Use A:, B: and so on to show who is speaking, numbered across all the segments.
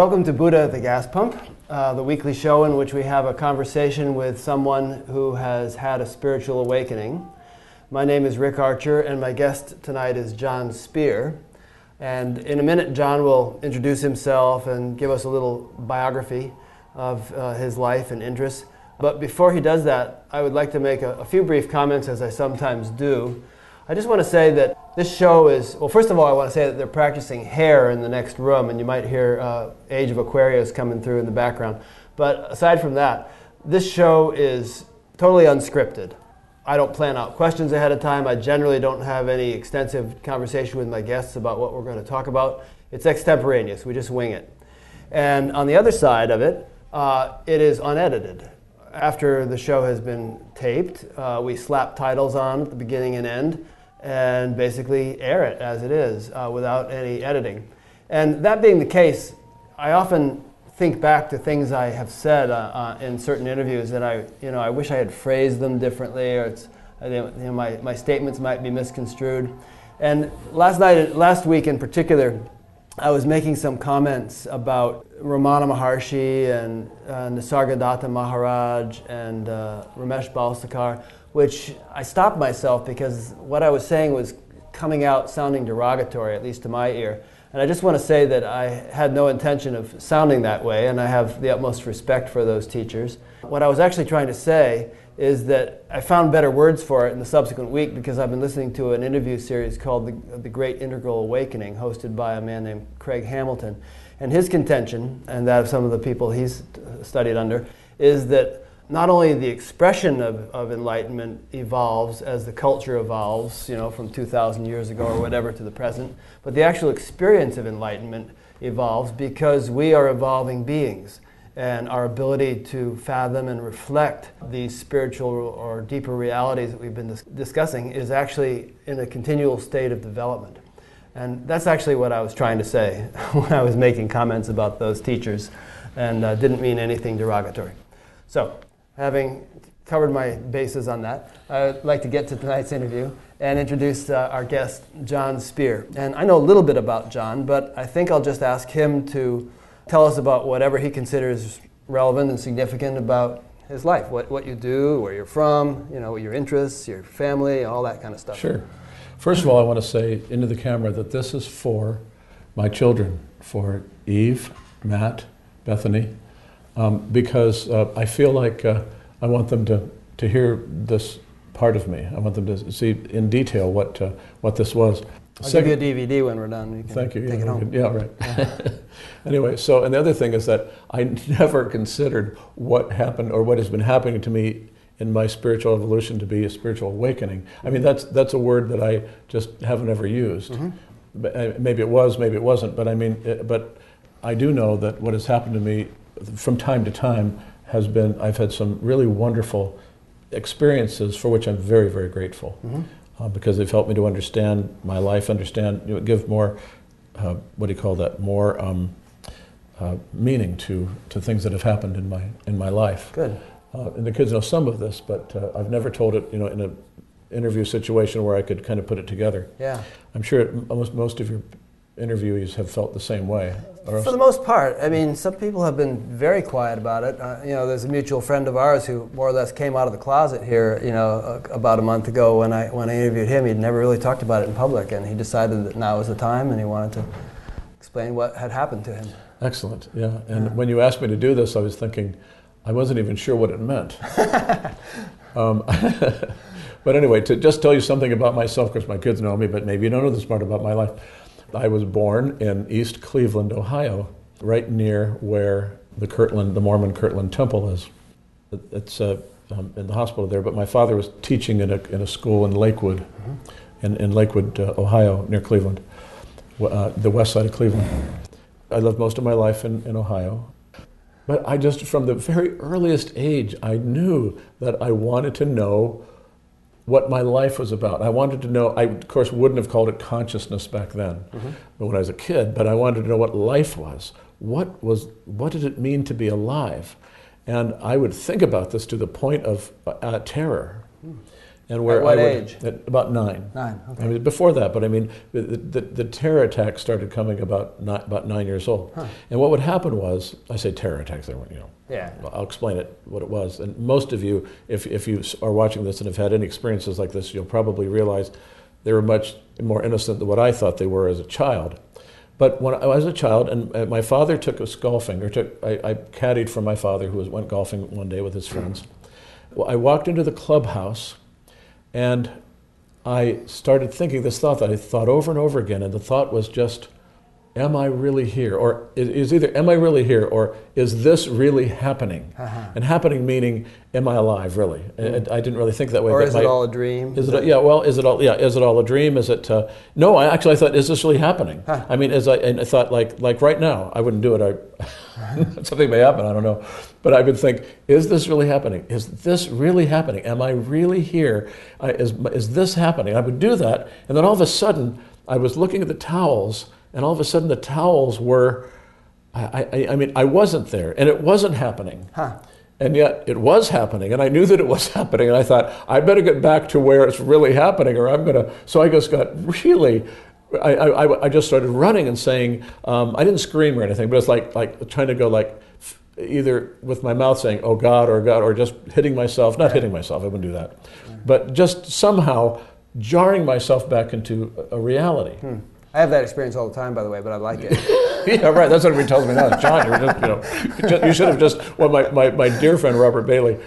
A: Welcome to Buddha at the Gas Pump, uh, the weekly show in which we have a conversation with someone who has had a spiritual awakening. My name is Rick Archer, and my guest tonight is John Speer. And in a minute, John will introduce himself and give us a little biography of uh, his life and interests. But before he does that, I would like to make a, a few brief comments, as I sometimes do. I just want to say that this show is, well, first of all, I want to say that they're practicing hair in the next room, and you might hear uh, Age of Aquarius coming through in the background. But aside from that, this show is totally unscripted. I don't plan out questions ahead of time. I generally don't have any extensive conversation with my guests about what we're going to talk about. It's extemporaneous, we just wing it. And on the other side of it, uh, it is unedited. After the show has been taped, uh, we slap titles on at the beginning and end and basically air it as it is uh, without any editing. And that being the case, I often think back to things I have said uh, uh, in certain interviews that I, you know, I wish I had phrased them differently, or it's, you know, my, my statements might be misconstrued. And last night, last week in particular, I was making some comments about Ramana Maharshi and uh, Nisargadatta Maharaj and uh, Ramesh Balsekar which I stopped myself because what I was saying was coming out sounding derogatory, at least to my ear. And I just want to say that I had no intention of sounding that way, and I have the utmost respect for those teachers. What I was actually trying to say is that I found better words for it in the subsequent week because I've been listening to an interview series called The, the Great Integral Awakening, hosted by a man named Craig Hamilton. And his contention, and that of some of the people he's studied under, is that not only the expression of, of enlightenment evolves as the culture evolves, you know, from 2,000 years ago or whatever to the present, but the actual experience of enlightenment evolves because we are evolving beings. And our ability to fathom and reflect these spiritual or deeper realities that we've been dis- discussing is actually in a continual state of development. And that's actually what I was trying to say when I was making comments about those teachers and uh, didn't mean anything derogatory. So, having covered my bases on that, I'd like to get to tonight's interview and introduce uh, our guest, John Speer. And I know a little bit about John, but I think I'll just ask him to tell us about whatever he considers relevant and significant about his life, what, what you do, where you're from, you know, your interests, your family, all that kind of stuff.
B: Sure. First of all, I want to say into the camera that this is for my children, for Eve, Matt, Bethany, um, because uh, I feel like uh, I want them to, to hear this part of me. I want them to see in detail what, uh, what this was.
A: I'll Second, give you a DVD when we're done.
B: You thank you.
A: Take yeah, it home.
B: yeah, right. anyway, so and the other thing is that I never considered what happened or what has been happening to me in my spiritual evolution to be a spiritual awakening. I mean, that's that's a word that I just haven't ever used. Mm-hmm. Uh, maybe it was, maybe it wasn't. But I mean, uh, but I do know that what has happened to me from time to time has been, I've had some really wonderful experiences for which I'm very, very grateful mm-hmm. uh, because they've helped me to understand my life, understand, you know, give more, uh, what do you call that, more um, uh, meaning to, to things that have happened in my, in my life.
A: Good.
B: Uh, and the kids know some of this, but uh, I've never told it, you know, in an interview situation where I could kind of put it together.
A: Yeah.
B: I'm sure it, almost most of your interviewees have felt the same way.
A: For the most part, I mean, some people have been very quiet about it. Uh, you know, there's a mutual friend of ours who more or less came out of the closet here, you know, uh, about a month ago when I when I interviewed him. He'd never really talked about it in public, and he decided that now was the time, and he wanted to explain what had happened to him.
B: Excellent, yeah. And yeah. when you asked me to do this, I was thinking, I wasn't even sure what it meant. um, but anyway, to just tell you something about myself, because my kids know me, but maybe you don't know this part about my life. I was born in East Cleveland, Ohio, right near where the Kirtland, the Mormon Kirtland Temple is. It's uh, um, in the hospital there, but my father was teaching in a, in a school in Lakewood, mm-hmm. in, in Lakewood, uh, Ohio, near Cleveland, uh, the west side of Cleveland. I lived most of my life in, in Ohio. But I just, from the very earliest age, I knew that I wanted to know what my life was about. I wanted to know, I of course wouldn't have called it consciousness back then, mm-hmm. when I was a kid, but I wanted to know what life was. What was what did it mean to be alive? And I would think about this to the point of uh, terror. And where
A: At what
B: I would,
A: age?
B: At about nine.
A: Nine.
B: I mean, before that, but I mean, the, the, the terror attacks started coming about ni- about nine years old.
A: Huh.
B: And what would happen was, I say terror attacks, they weren't, you know,
A: Yeah.
B: I'll explain it what it was. And most of you, if, if you are watching this and have had any experiences like this, you'll probably realize they were much more innocent than what I thought they were as a child. But when I was a child, and my father took us golfing, or took, I, I caddied for my father who was, went golfing one day with his friends. Well, I walked into the clubhouse and I started thinking this thought that I thought over and over again, and the thought was just, Am I really here? Or is, is either, Am I really here? Or is this really happening?
A: Uh-huh.
B: And happening meaning, Am I alive really? I, I didn't really think that way.
A: Or is
B: my-
A: it all a dream?
B: is it? Yeah. Well, is it all? Yeah. Is it all a dream? Is it? Uh, no. I actually I thought, is this really happening?
A: Huh.
B: I mean, as I and I thought, like like right now, I wouldn't do it. I something may happen. I don't know. But I would think, is this really happening? Is this really happening? Am I really here? I, is is this happening? I would do that, and then all of a sudden, I was looking at the towels, and all of a sudden, the towels were. I, I, I mean, I wasn't there, and it wasn't happening.
A: Huh.
B: And yet it was happening, and I knew that it was happening, and I thought, I better get back to where it's really happening, or I'm going to. So I just got really. I, I, I just started running and saying, um, I didn't scream or anything, but it's like, like trying to go like either with my mouth saying, oh God, or God, or just hitting myself, not hitting myself, I wouldn't do that, but just somehow jarring myself back into a a reality.
A: Hmm. I have that experience all the time, by the way, but I like it.
B: yeah, right. That's what everybody tells me now. John, you, just, you, know, you you should have just. Well, my, my, my dear friend Robert Bailey,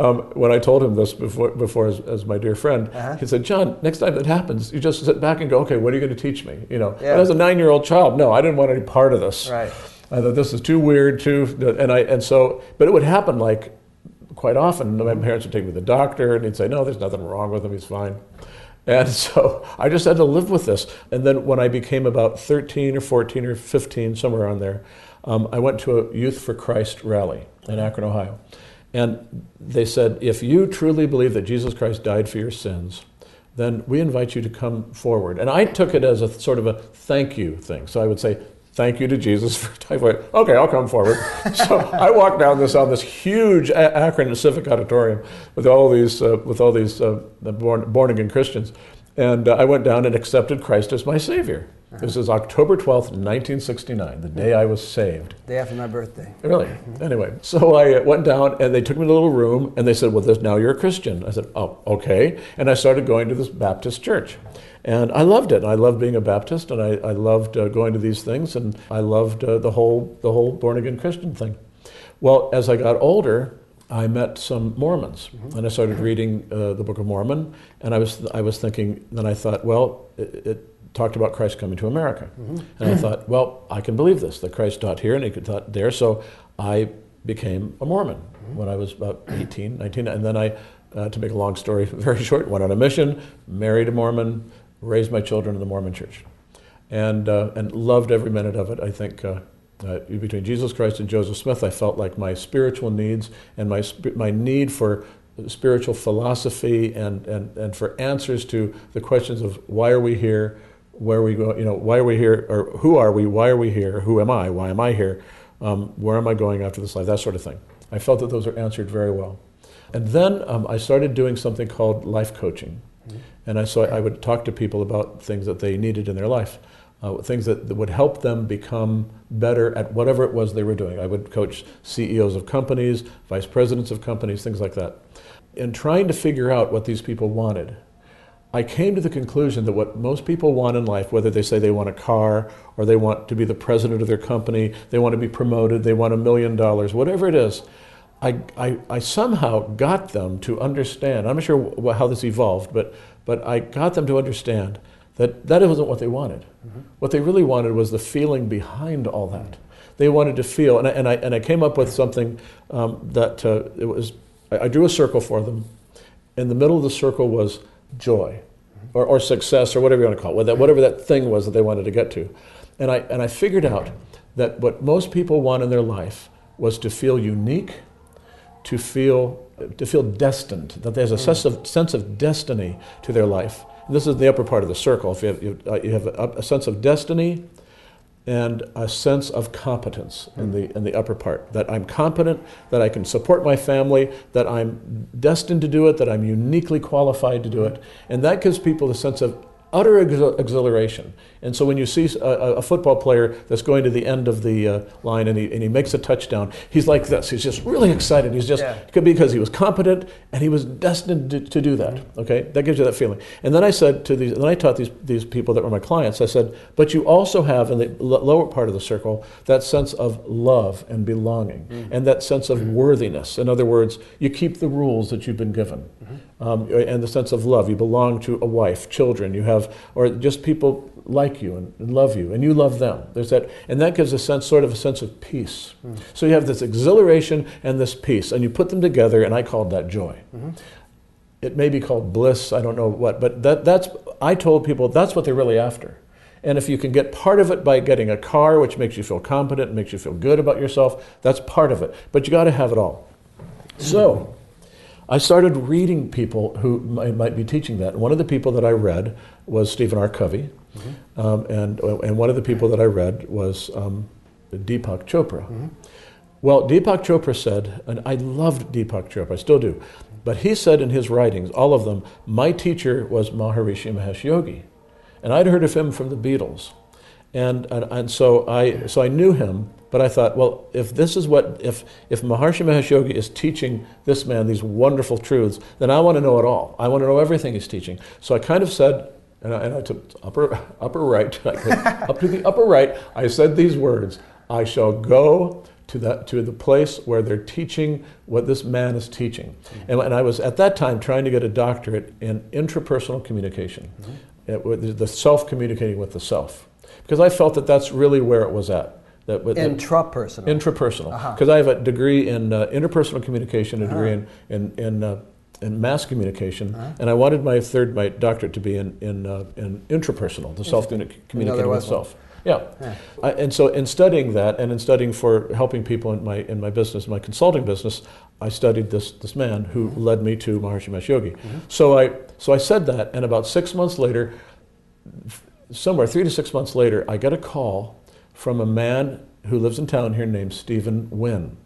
B: um, when I told him this before, before as, as my dear friend,
A: Uh-huh.
B: he said, "John, next time that happens, you just sit back and go, okay, what are you going to teach me?" You know,
A: Yeah.
B: as a nine-year-old child, no, I didn't want any part of this.
A: right.
B: I thought this is too weird, too, and I and so, but it would happen like quite often. My parents would take me to the doctor, and he'd say, "No, there's nothing wrong with him. He's fine." And so I just had to live with this. And then when I became about 13 or 14 or 15, somewhere around there, um, I went to a Youth for Christ rally in Akron, Ohio. And they said, if you truly believe that Jesus Christ died for your sins, then we invite you to come forward. And I took it as a sort of a thank you thing. So I would say, thank you to Jesus for for. Okay, I'll come forward. so I walked down this on this huge Akron Civic Auditorium with all these uh, with all these uh, born, born again Christians, and uh, I went down and accepted Christ as my Savior. This is October twelfth, nineteen sixty nine, the day I was saved.
A: Day after my birthday.
B: Really? Anyway, so I uh, went down and they took me to a little room and they said, Well, this, now you're a Christian. I said, Oh, okay. And I started going to this Baptist church. And I loved it. I loved being a Baptist and I, I loved uh, going to these things and I loved uh, the, whole, the whole born again Christian thing. Well, as I got older, I met some Mormons and I started reading uh, the Book of Mormon. And I was, I was thinking, then I thought, well, it, it talked about Christ coming to America. And I thought, well, I can believe this, that Christ taught here and he could taught there. So I became a Mormon when I was about 18, 19. And then I, uh, to make a long story very short, went on a mission, married a Mormon, raised my children in the Mormon church, and, uh, and loved every minute of it. I think uh, uh, between Jesus Christ and Joseph Smith, I felt like my spiritual needs and my, my need for spiritual philosophy and, and, and for answers to the questions of why are we here, where we go, you know, why are we here, or who are we, why are we here, who am I, why am I here, um, where am I going after this life, that sort of thing. I felt that those are answered very well. And then um, I started doing something called life coaching. And I, so I would talk to people about things that they needed in their life, uh, things that, that would help them become better at whatever it was they were doing. I would coach CEOs of companies, vice presidents of companies, things like that. In trying to figure out what these people wanted, I came to the conclusion that what most people want in life, whether they say they want a car or they want to be the president of their company, they want to be promoted, they want a million dollars, whatever it is, I, I, I somehow got them to understand. I'm not sure how this evolved, but, but I got them to understand that that wasn't what they wanted. What they really wanted was the feeling behind all that. They wanted to feel, and I, and I, and I came up with something um, that uh, it was, I, I drew a circle for them. In the middle of the circle was joy or, or success or whatever you want to call it, whatever that, whatever that thing was that they wanted to get to. And I, and I figured out that what most people want in their life was to feel unique, to feel, to feel destined, that there's a mm. sense, of, sense of destiny to their life. And this is the upper part of the circle. If you have, you, uh, you have a, a sense of destiny, and a sense of competence in mm. the, in the upper part. That I'm competent, that I can support my family, that I'm destined to do it, that I'm uniquely qualified to do mm. it. And that gives people a sense of utter exhilaration. And so when you see a, a football player that's going to the end of the uh, line and he, and he makes a touchdown, he's like this. He's just really excited. He's just,
A: Yeah.
B: it could be because he was competent and he was destined to, to do that. Mm-hmm. Okay? That gives you that feeling. And then I said to these, then I taught these, these people that were my clients, I said, but you also have in the l- lower part of the circle that sense of love and belonging mm-hmm. and that sense of mm-hmm. worthiness. In other words, you keep the rules that you've been given. Um, and the sense of love. You belong to a wife, children, you have, or just people like you and, and love you, and you love them. There's that, and that gives a sense, sort of a sense of peace. So you have this exhilaration and this peace, and you put them together, and I called that joy. It may be called bliss, I don't know what, but that, that's, I told people that's what they're really after. And if you can get part of it by getting a car, which makes you feel competent, makes you feel good about yourself, that's part of it. But you got to have it all. So, I started reading people who might, might be teaching that. One of the people that I read was Stephen R. Covey, um, and, and one of the people that I read was um, Deepak Chopra. Well, Deepak Chopra said, and I loved Deepak Chopra, I still do, but he said in his writings, all of them, my teacher was Maharishi Mahesh Yogi. And I'd heard of him from the Beatles. And, and, and so, I, so I knew him, but I thought, well, if this is what, if, if Maharishi Mahesh Yogi is teaching this man these wonderful truths, then I want to know it all. I want to know everything he's teaching. So I kind of said, and I, and I took upper, upper right, up to the upper right, I said these words I shall go to, that, to the place where they're teaching what this man is teaching. Mm-hmm. And, and I was at that time trying to get a doctorate in intrapersonal communication, mm-hmm. It the self communicating with the self. Because I felt that that's really where it was at. That, that-
A: Intrapersonal.
B: intrapersonal.
A: Uh-huh.
B: Because I have a degree in uh, interpersonal communication, a degree
A: Uh-huh.
B: in, in, in, uh, in mass communication,
A: Uh-huh.
B: and I wanted my third, my doctorate to be in, in, uh, in intrapersonal, the self communicating with self. Yeah.
A: Yeah.
B: I, and so in studying that and in studying for helping people in my, in my business, my consulting business, I studied this, this man who
A: Mm-hmm.
B: led me to Maharishi Mahesh Yogi. So, I, so I said that, and about six months later, somewhere three to six months later, I get a call from a man who lives in town here named Stephen Wynn.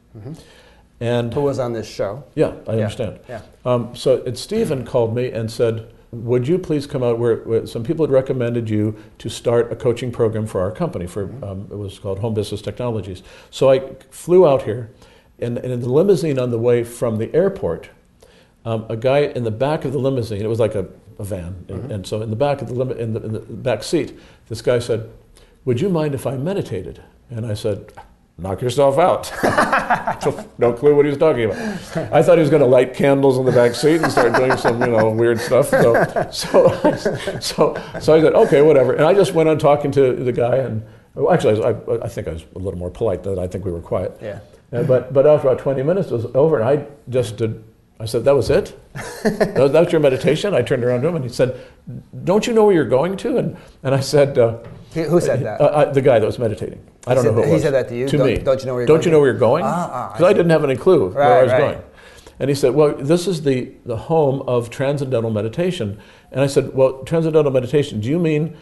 B: And
A: Who was on this show?
B: yeah, I understand.
A: Yeah.
B: Um, so and Stephen called me and said, "Would you please come out? Where, where some people had recommended you to start a coaching program for our company. For um, it was called Home Business Technologies. So I flew out here, and, and in the limousine on the way from the airport, um, a guy in the back of the limousine. It was like a, a van, and, and so in the back of the limo, in the, in the back seat, this guy said, "Would you mind if I meditated?" And I said. Knock yourself out. no clue what he was talking about. I thought he was going to light candles in the back seat and start doing some, you know, weird stuff. So, so, so, so I said, okay, whatever. And I just went on talking to the guy, and well, actually, I, was- I, I think I was a little more polite than I think we were quiet.
A: Yeah.
B: Uh, but, but after about 20 minutes it was over, and I just did, I said, that was it? that, was, that was your meditation? I turned around to him, and he said, don't you know where you're going to? And, and I said, uh,
A: He- who said that?
B: uh, uh, the guy that was meditating. I don't know who
A: that- he said that to you?
B: To
A: Don't-
B: me.
A: don't you know where you're
B: Don't
A: going
B: you know where you're going?
A: Ah, ah, I
B: Because I, didn't have any clue where I was
A: right.
B: going. And he said, well, this is the, the home of transcendental meditation. And I said, well, transcendental meditation, do you mean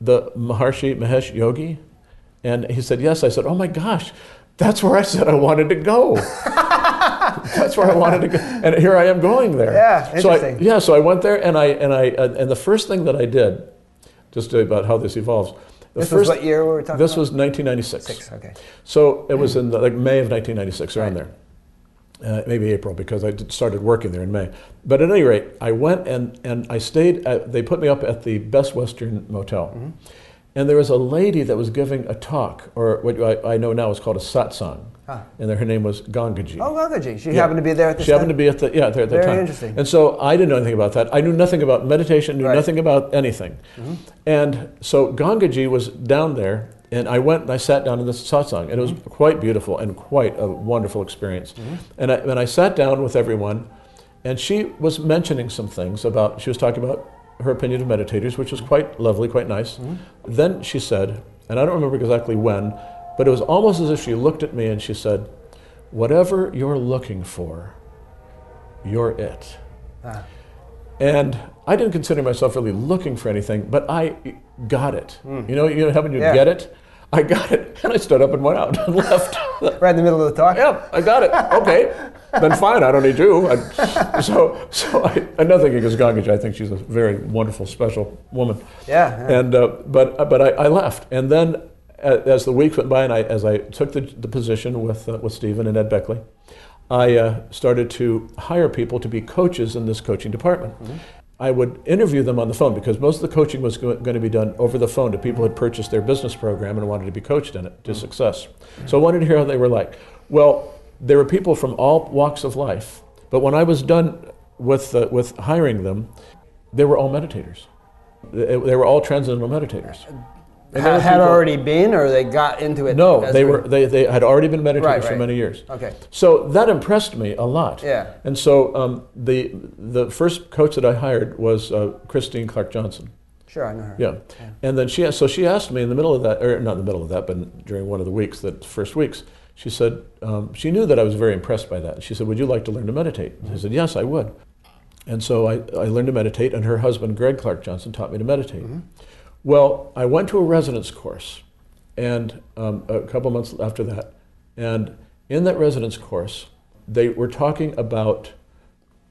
B: the Maharishi Mahesh Yogi? And he said, yes. I said, oh my gosh, that's where I said I wanted to go. that's where I wanted to go. And here I am going there.
A: Yeah,
B: So I,
A: interesting.
B: yeah, so I went there and I, and I, uh, and the first thing that I did, just about how this evolves, the
A: This
B: first,
A: was what year we were talking
B: this
A: about?
B: was 1996.
A: Six, okay.
B: So it was in the, like May of 1996, around
A: Right.
B: there. Uh, maybe April because I did- started working there in May. But at any rate, I went and, and I stayed. At, they put me up at the Best Western Motel,
A: Mm-hmm.
B: And there was a lady that was giving a talk, or what I, I know now is called a satsang,
A: Ah.
B: and her name was Gangaji.
A: Oh, Gangaji. She
B: Yeah.
A: happened to be there at the
B: She happened to be at the yeah there at the
A: Very
B: time.
A: interesting.
B: And so I didn't know anything about that. I knew nothing about meditation. Knew
A: Right.
B: Nothing about anything. Mm-hmm. And so Gangaji was down there, and I went and I sat down in this satsang, and it was
A: Mm-hmm.
B: quite beautiful and quite a wonderful experience. Mm-hmm. And I, and I sat down with everyone, and she was mentioning some things about. She was talking about her opinion of meditators, which was quite lovely, quite nice.
A: Mm-hmm.
B: Then she said, and I don't remember exactly when, but it was almost as if she looked at me and she said, "Whatever you're looking for, you're it."
A: Ah.
B: And I didn't consider myself really looking for anything, but I got it. You know, you know how when you.
A: Yeah.
B: get it? I got it. And I stood up and went out and left.
A: Right in the middle of the talk?
B: yeah, I got it. Okay. then fine, I don't need you. I, so, so I, I'm not thinking because Gangaji, I think she's a very wonderful, special woman.
A: Yeah. yeah.
B: And, uh, but but I, I left. And then as the weeks went by and I, as I took the, the position with, uh, with Stephen and Ed Beckley, I uh, started to hire people to be coaches in this coaching department. I would interview them on the phone because most of the coaching was go- going to be done over the phone to people who had purchased their business program and wanted to be coached in it to success. So I wanted to hear how they were like. Well, there were people from all walks of life, but when I was done with, uh, with hiring them, they were all meditators. They, they were all transcendental meditators. And there
A: Ha-
B: were
A: had
B: people-
A: already been, or they got into it?
B: No, they were they, they had already been meditators
A: Right,
B: for many years.
A: Okay.
B: So that impressed me a lot.
A: Yeah.
B: And so um, the the first coach that I hired was uh, Christine Clark Johnson.
A: Sure, I know her.
B: Yeah. And then she so she asked me in the middle of that, or not in the middle of that, but during one of the weeks, that first weeks, she said um, she knew that I was very impressed by that. She said, "Would you like to learn to meditate?" I said, "Yes, I would." And so I, I learned to meditate, and her husband, Greg Clark Johnson, taught me to meditate. Well, I went to a residence course, and um, a couple months after that, and in that residence course, they were talking about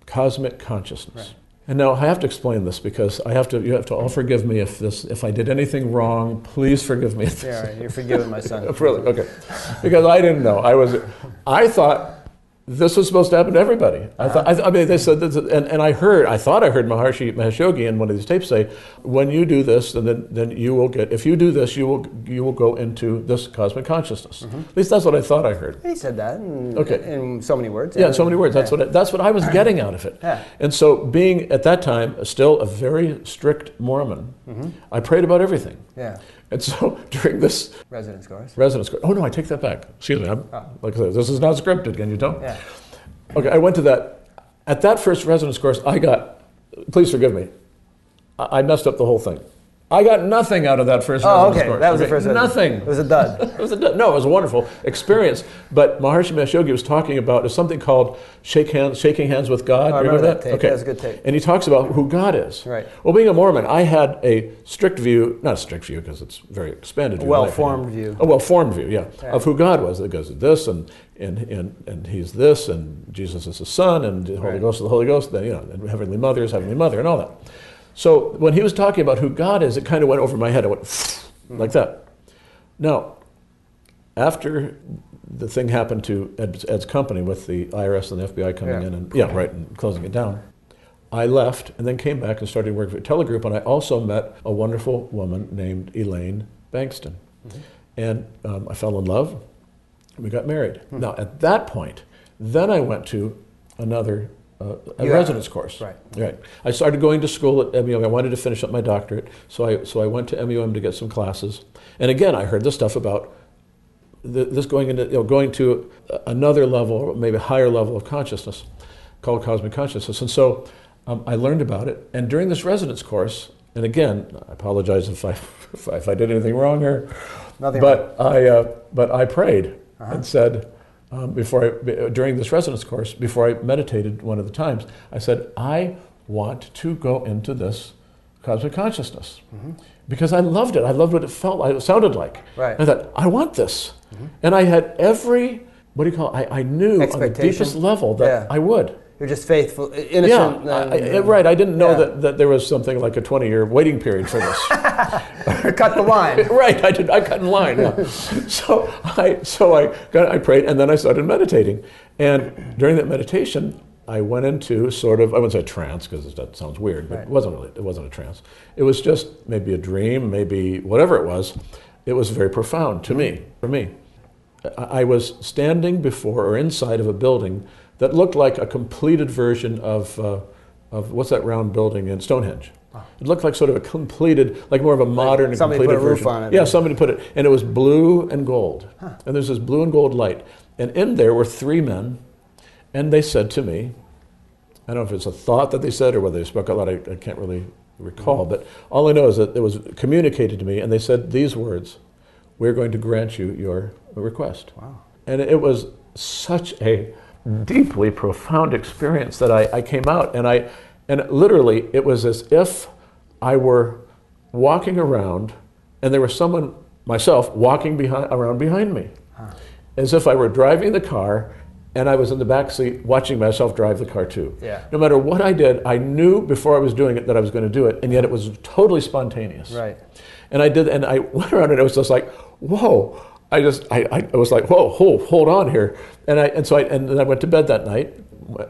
B: cosmic consciousness. And now I have to explain this because I have to. You have to all forgive me if this, if I did anything wrong. Please forgive me.
A: Yeah, right. You're forgiven, my son.
B: really? Okay. Because I didn't know. I was. I thought this was supposed to happen to everybody. I thought. I, th- I mean, they said this, and, and I heard. I thought I heard Maharishi Mahesh Yogi in one of these tapes say, "When you do this, then then, then you will get. If you do this, you will you will go into this cosmic consciousness. Mm-hmm. At least that's what I thought I heard.
A: He said that in,
B: Okay.
A: in so many words.
B: Yeah, in so many words. That's what I, that's what I was getting out of it.
A: Yeah.
B: And so, being at that time still a very strict Mormon, mm-hmm. I prayed about everything.
A: Yeah.
B: And so during this
A: Residence course.
B: residence course, oh no, I take that back. Excuse me. I'm, oh. Like I said, this is not scripted. Can you tell?
A: Yeah.
B: Okay, I went to that. At that first residence course, I got. Please forgive me. I I messed up the whole thing. I got nothing out of that first
A: Oh, okay.
B: course.
A: That was the first.
B: Nothing.
A: It was a dud.
B: It was a, dud. no, it was a wonderful experience. But Maharishi Mahesh Yogi was talking about is something called shake hands, shaking hands with God.
A: Oh, I remember that
B: that? Okay,
A: That was a good tape.
B: And he talks about who God is.
A: Right.
B: Well, being a Mormon, I had a strict view, not a strict view because it's very expanded view. in
A: well-formed view.
B: A well-formed view, yeah,
A: Yeah.
B: of who God was. It goes this, and and and and He's this, and Jesus is the Son, and the Holy
A: Right.
B: Ghost is the Holy Ghost. Then you know, and Heavenly Mother is Heavenly Mother, and all that. So when he was talking about who God is, it kind of went over my head. I went like that. Now, after the thing happened to Ed's, Ed's company with the IRS and the FBI coming
A: Yeah.
B: in and yeah, right, and closing it down, I left and then came back and started working for Telegroup. And I also met a wonderful woman named Elaine Bankston, and um, I fell in love. And we got married. Now, at that point, then I went to another uh, a
A: Yeah.
B: residence course.
A: Right.
B: Right. I started going to school at MUM. I wanted to finish up my doctorate, so I so I went to MUM to get some classes. And again, I heard this stuff about th- this going into you know going to another level, maybe a higher level of consciousness, called cosmic consciousness. And so um, I learned about it. And during this residence course, and again, I apologize if I if I, if I did anything wrong here,
A: Nothing
B: but I uh, but I prayed and said. Um, before I, uh, during this residence course, before I meditated one of the times, I said, I want to go into this cosmic consciousness mm-hmm. because I loved it. I loved what it felt like, it sounded like.
A: Right.
B: I thought, I want this. Mm-hmm. And I had every, what do you call it? I, I knew on the deepest level that
A: Yeah.
B: I would.
A: You're just faithful,
B: Yeah,
A: innocent.
B: I, I- right. I didn't know
A: Yeah.
B: that, that there was something like a 20 year waiting period for this.
A: Cut the line.
B: right, I did. I cut in line. Yeah. so I so I got I prayed and then I started meditating. And during that meditation, I went into sort of I wouldn't say trance because that sounds weird, but
A: Right.
B: it wasn't really it wasn't a trance. It was just maybe a dream, maybe whatever it was. It was very profound to me. For me, I was standing before or inside of a building that looked like a completed version of uh, of what's that round building in Stonehenge. It looked like sort of a completed, like more of a modern
A: somebody
B: completed
A: put a roof
B: version.
A: on it.
B: Yeah, somebody put it, and it was blue and gold. And there's this blue and gold light, and in there were three men, and they said to me, I don't know if it's a thought that they said or whether they spoke out loud. I, I can't really recall, but all I know is that it was communicated to me, and they said these words: "We're going to grant you your request."
A: Wow.
B: And it was such a deeply profound experience that I, I came out and I and literally it was as if I were walking around and there was someone myself walking behind, around behind me, as if I were driving the car and I was in the back seat watching myself drive the car too.
A: Yeah.
B: No matter what I did, I knew before I was doing it that I was going to do it, and yet it was totally spontaneous.
A: Right.
B: And I did, and I went around, and it was just like, whoa. I just, I, I was like, whoa, hold, hold on here. And I, and so I, and then I went to bed that night.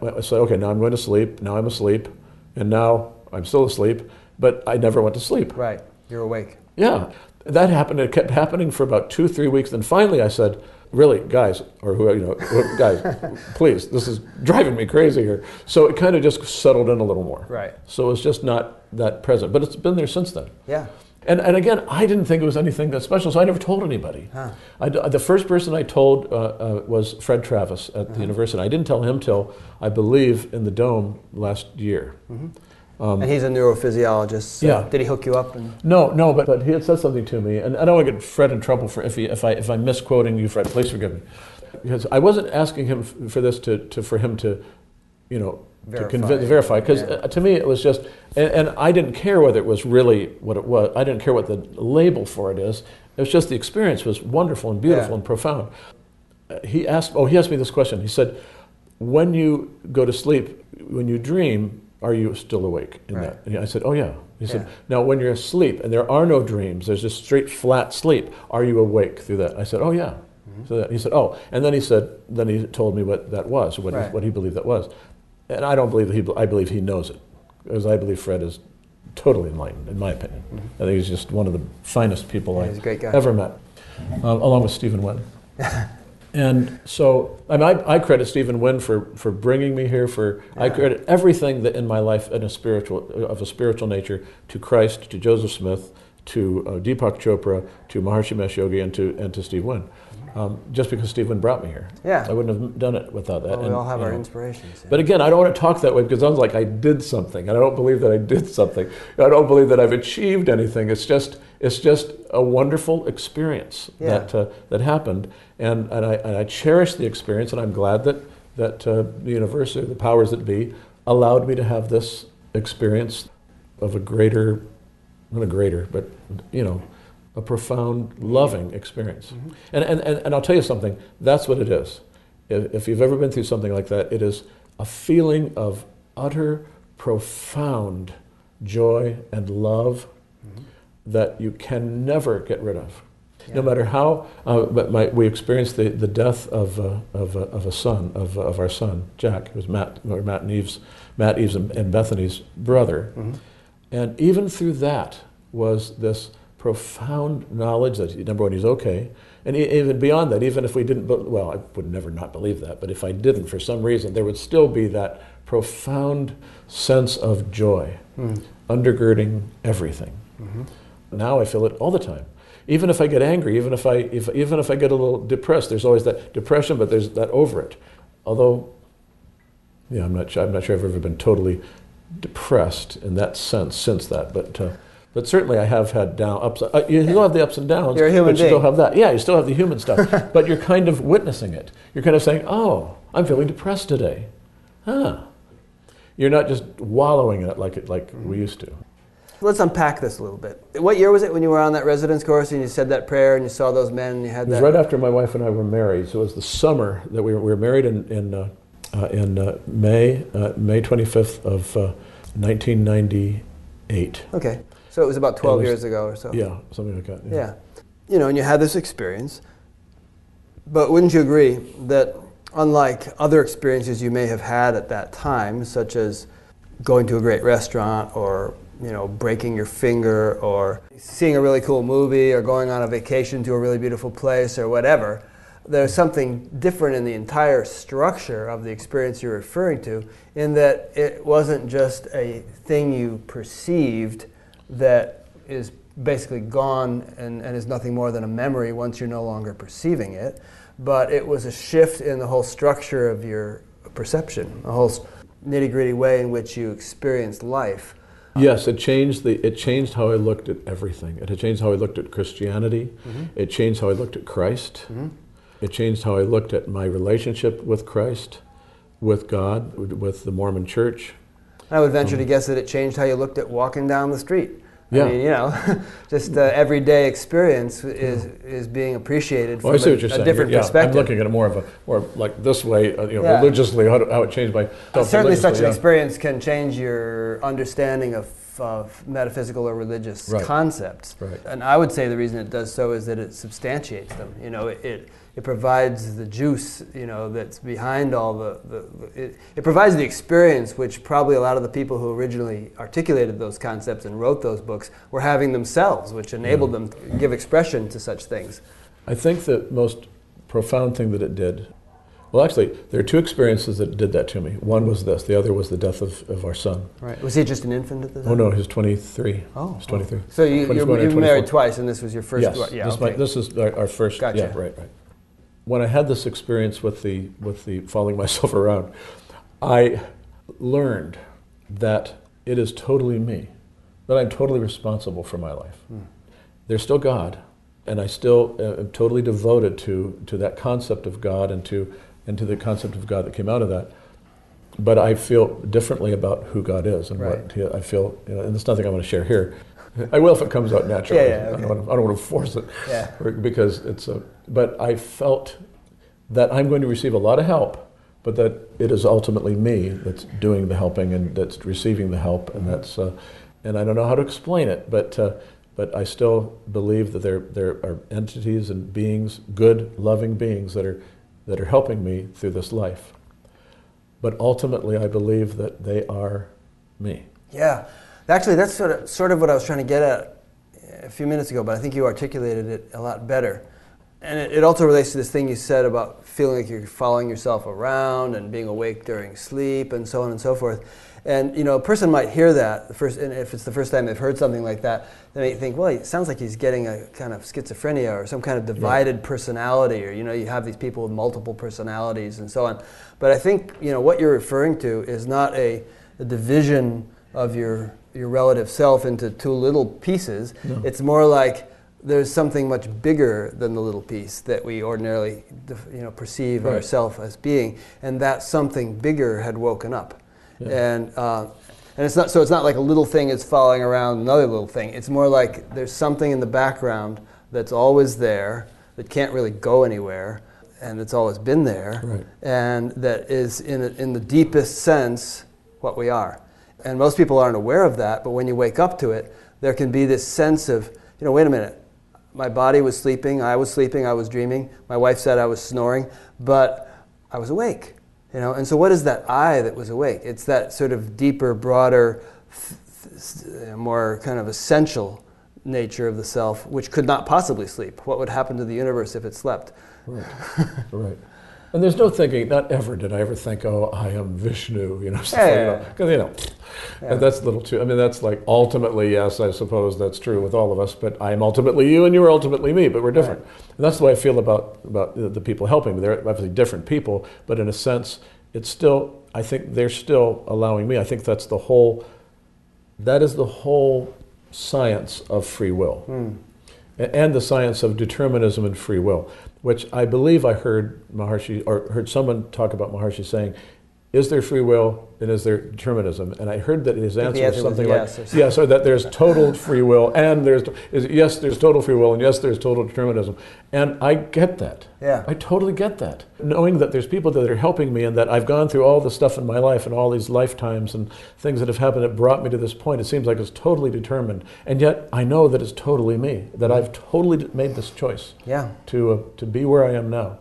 B: I said, okay, now I'm going to sleep. Now I'm asleep, and now I'm still asleep. But I never went to sleep.
A: Right. You're awake.
B: Yeah, that happened. It kept happening for about two, three weeks. Then finally, I said, "Really, guys, or who you know, guys, please, this is driving me crazy here." So it kind of just settled in a little more.
A: Right.
B: So it's just not that present, but it's been there since then.
A: Yeah.
B: And, and again, I didn't think it was anything that special, so I never told anybody.
A: Huh.
B: I the first person I told uh, uh, was Fred Travis at
A: Uh-huh.
B: the university. I didn't tell him till I believe in the dome last year.
A: and he's a neurophysiologist. So
B: yeah.
A: Did he hook you up? And
B: No, no, but, but he had said something to me, and I don't want to get Fred in trouble for if, he, if I if I'm misquoting you, Fred. Please forgive me, because I wasn't asking him for this to, to for him to, you know, to
A: Verify.
B: convince verify. Because
A: Yeah.
B: uh, to me it was just, and, and I didn't care whether it was really what it was. I didn't care what the label for it is. It was just the experience was wonderful and beautiful
A: Yeah.
B: and profound. Uh, he asked. Oh, he asked me this question. He said, "When you go to sleep, when you dream, are you still awake in
A: Right.
B: that?" And I said, "Oh yeah." He said,
A: Yeah.
B: "Now, when you're asleep and there are no dreams, there's just straight flat sleep. Are you awake through that?" I said, "Oh yeah." So that, he said, "Oh," and then he said, then he told me what that was, what,
A: Right.
B: he, what he believed that was, and I don't believe that he. I believe he knows it, because I believe Fred is totally enlightened, in my opinion. I think he's just one of the finest people
A: Yeah,
B: I
A: he's a great guy.
B: ever met, um, along with Stephen Wynn. And so I, mean, I, I credit Stephen Wynn for, for bringing me here. For I credit everything that in my life in a spiritual of a spiritual nature to Christ, to Joseph Smith, to uh, Deepak Chopra, to Maharishi Mahesh Yogi, and to and to Steve Wynn. Um, just because Wynn brought me here,
A: Yeah.
B: I wouldn't have done it without that.
A: well, we
B: And,
A: all have our
B: know,
A: inspirations. yeah.
B: but again, I don't want to talk that way because it sounds like I did something, and I don't believe that I did something. I don't believe that I've achieved anything. It's just it's just a wonderful experience
A: Yeah.
B: that uh, that happened, and and I, and I cherish the experience, and I'm glad that that uh, the university, the powers that be, allowed me to have this experience of a greater, not a greater, but you know, a profound, loving experience. And, and, and, and I'll tell you something, that's what it is. If, if you've ever been through something like that, it is a feeling of utter, profound joy and love that you can never get rid of. No matter how, uh, but my, we experienced the, the death of, uh, of, uh, of a son, of, of our son, Jack, who was Matt, or Matt and Eve's, Matt Eve's and, and Bethany's brother.
A: Mhm.
B: And even through that was this profound knowledge that number one, he's okay, and even beyond that, even if we didn't, well, I would never not believe that, but if I didn't for some reason, there would still be that profound sense of joy
A: Mm.
B: undergirding everything.
A: Mhm.
B: Now I feel it all the time. Even if I get angry, even if I, if, even if I get a little depressed, there's always that depression, but there's that over it. Although, yeah, I'm not, sure, I'm not sure I've ever been totally depressed in that sense since that, but, uh, but certainly I have had down ups. Uh, you still have the ups and downs,
A: You're a human
B: but you still have that. Yeah, you still have the human stuff, but you're kind of witnessing it. You're kind of saying, "Oh, I'm feeling depressed today." Huh. You're not just wallowing in it like it, like we used to.
A: Let's unpack this a little bit. What year was it when you were on that residence course and you said that prayer and you saw those men and you had
B: It was right after my wife and I were married. So it was the summer that we were, we were married in in, uh, uh, in uh, May uh, May 25th of uh, 1998.
A: Okay, so it was about 12
B: was-
A: years ago or so.
B: Yeah, something like that.
A: Yeah. You know, and you had this experience. But wouldn't you agree that unlike other experiences you may have had at that time, such as going to a great restaurant or, you know, breaking your finger or seeing a really cool movie or going on a vacation to a really beautiful place or whatever, there's something different in the entire structure of the experience you're referring to in that it wasn't just a thing you perceived that is basically gone and, and is nothing more than a memory once you're no longer perceiving it. But it was a shift in the whole structure of your perception, a whole nitty gritty way in which you experienced life.
B: Yes, it changed the it changed how I looked at everything. It changed how I looked at Christianity. Mm-hmm. It changed how I looked at Christ. Mm-hmm. It changed how I looked at my relationship with Christ, with God, with the Mormon Church.
A: I would venture to guess that it changed how you looked at walking down the street
B: Yeah.
A: I mean, you know, just uh, everyday experience is is being appreciated
B: Well,
A: from
B: I see
A: a,
B: what you're
A: a
B: saying.
A: different
B: yeah,
A: perspective.
B: I'm looking at it more of a more like this way, uh, you know,
A: Yeah.
B: religiously how, how it changed my
A: Uh, Certainly, such an experience can change your understanding of, of metaphysical or religious
B: Right.
A: concepts.
B: Right.
A: And I would say the reason it does so is that it substantiates them. You know, it, it, it provides the juice, you know, that's behind all the, the, it, it provides the experience which probably a lot of the people who originally articulated those concepts and wrote those books were having themselves, which enabled them to give expression to such things.
B: I think the most profound thing that it did. Well, actually, there are two experiences that did that to me. One was this. The other was the death of, of our son.
A: Right. Was he just an infant at the time?
B: Oh no, he was 23.
A: Oh.
B: He's 23.
A: So you,
B: 24
A: you,
B: 24.
A: married twice, and this was your first.
B: yes.
A: Yeah.
B: this,
A: okay.
B: might, this is our, our first.
A: Gotcha.
B: Yeah. Right. Right. When I had this experience with the with the following myself around, I learned that it is totally me, that I'm totally responsible for my life.
A: Hmm.
B: There's still God, and I still uh, am totally devoted to to that concept of God and to and to the concept of God that came out of that. But I feel differently about who God is and
A: Right.
B: what he, I feel, you know, and it's nothing I want to share here. I will if it comes out naturally.
A: Yeah, yeah,
B: I, don't want to, I don't want to force it
A: Yeah.
B: because it's a. But I felt that I'm going to receive a lot of help, but that it is ultimately me that's doing the helping and that's receiving the help, and that's. Uh, and I don't know how to explain it, but. Uh, but I still believe that there, there are entities and beings, good, loving beings, that are, that are helping me through this life. But ultimately, I believe that they are me.
A: Yeah, actually, that's sort of sort of what I was trying to get at a few minutes ago, but I think you articulated it a lot better. And it, it also relates to this thing you said about feeling like you're following yourself around and being awake during sleep and so on and so forth. And you know, a person might hear that the first, and if it's the first time they've heard something like that, they may think, well, it sounds like he's getting a kind of schizophrenia or some kind of divided personality, or you know, you have these people with multiple personalities and so on. But I think you know what you're referring to is not a, a division of your your relative self into two little pieces.
B: No.
A: It's more like there's something much bigger than the little piece that we ordinarily you know perceive
B: Right.
A: ourselves as being, and that something bigger had woken up.
B: Yeah.
A: And uh, and it's not so it's not like a little thing is following around another little thing. It's more like there's something in the background that's always there that can't really go anywhere, and that's always been there,
B: Right.
A: and that is in in the deepest sense what we are. And most people aren't aware of that, but when you wake up to it, there can be this sense of you know wait a minute, my body was sleeping, I was sleeping, I was dreaming. My wife said I was snoring, but I was awake. You know, and so what is that I that was awake? It's that sort of deeper, broader, th- uh, more kind of essential nature of the self, which could not possibly sleep. What would happen to the universe if it slept?
B: Right. right. And there's no thinking, not ever did I ever think, oh, I am Vishnu, you know, stuff
A: Yeah, yeah.
B: Because, you know,
A: Yeah.
B: that's a little too, I mean, that's like ultimately, yes, I suppose that's true with all of us, but I'm ultimately you and you're ultimately me, but we're different. And that's the way I feel about, about the, people helping me. They're obviously different people, but in a sense, it's still, I think they're still allowing me. I think that's the whole, that is the whole science of free will
A: hmm.
B: a- and the science of determinism and free will, which I believe I heard Maharishi or heard someone talk about Maharishi saying, "Is there free will and is there determinism?" And I heard that his answer was
A: answer was
B: something
A: yes or
B: like,
A: something.
B: "Yes, or that there's total free will and there's is, yes, there's total free will and yes, there's total determinism." And I get that.
A: Yeah.
B: I totally get that. Knowing that there's people that are helping me and that I've gone through all the stuff in my life and all these lifetimes and things that have happened that brought me to this point, it seems like it's totally determined. And yet I know that it's totally me, that I've totally made this choice
A: Yeah.
B: to, uh, to be where I am now.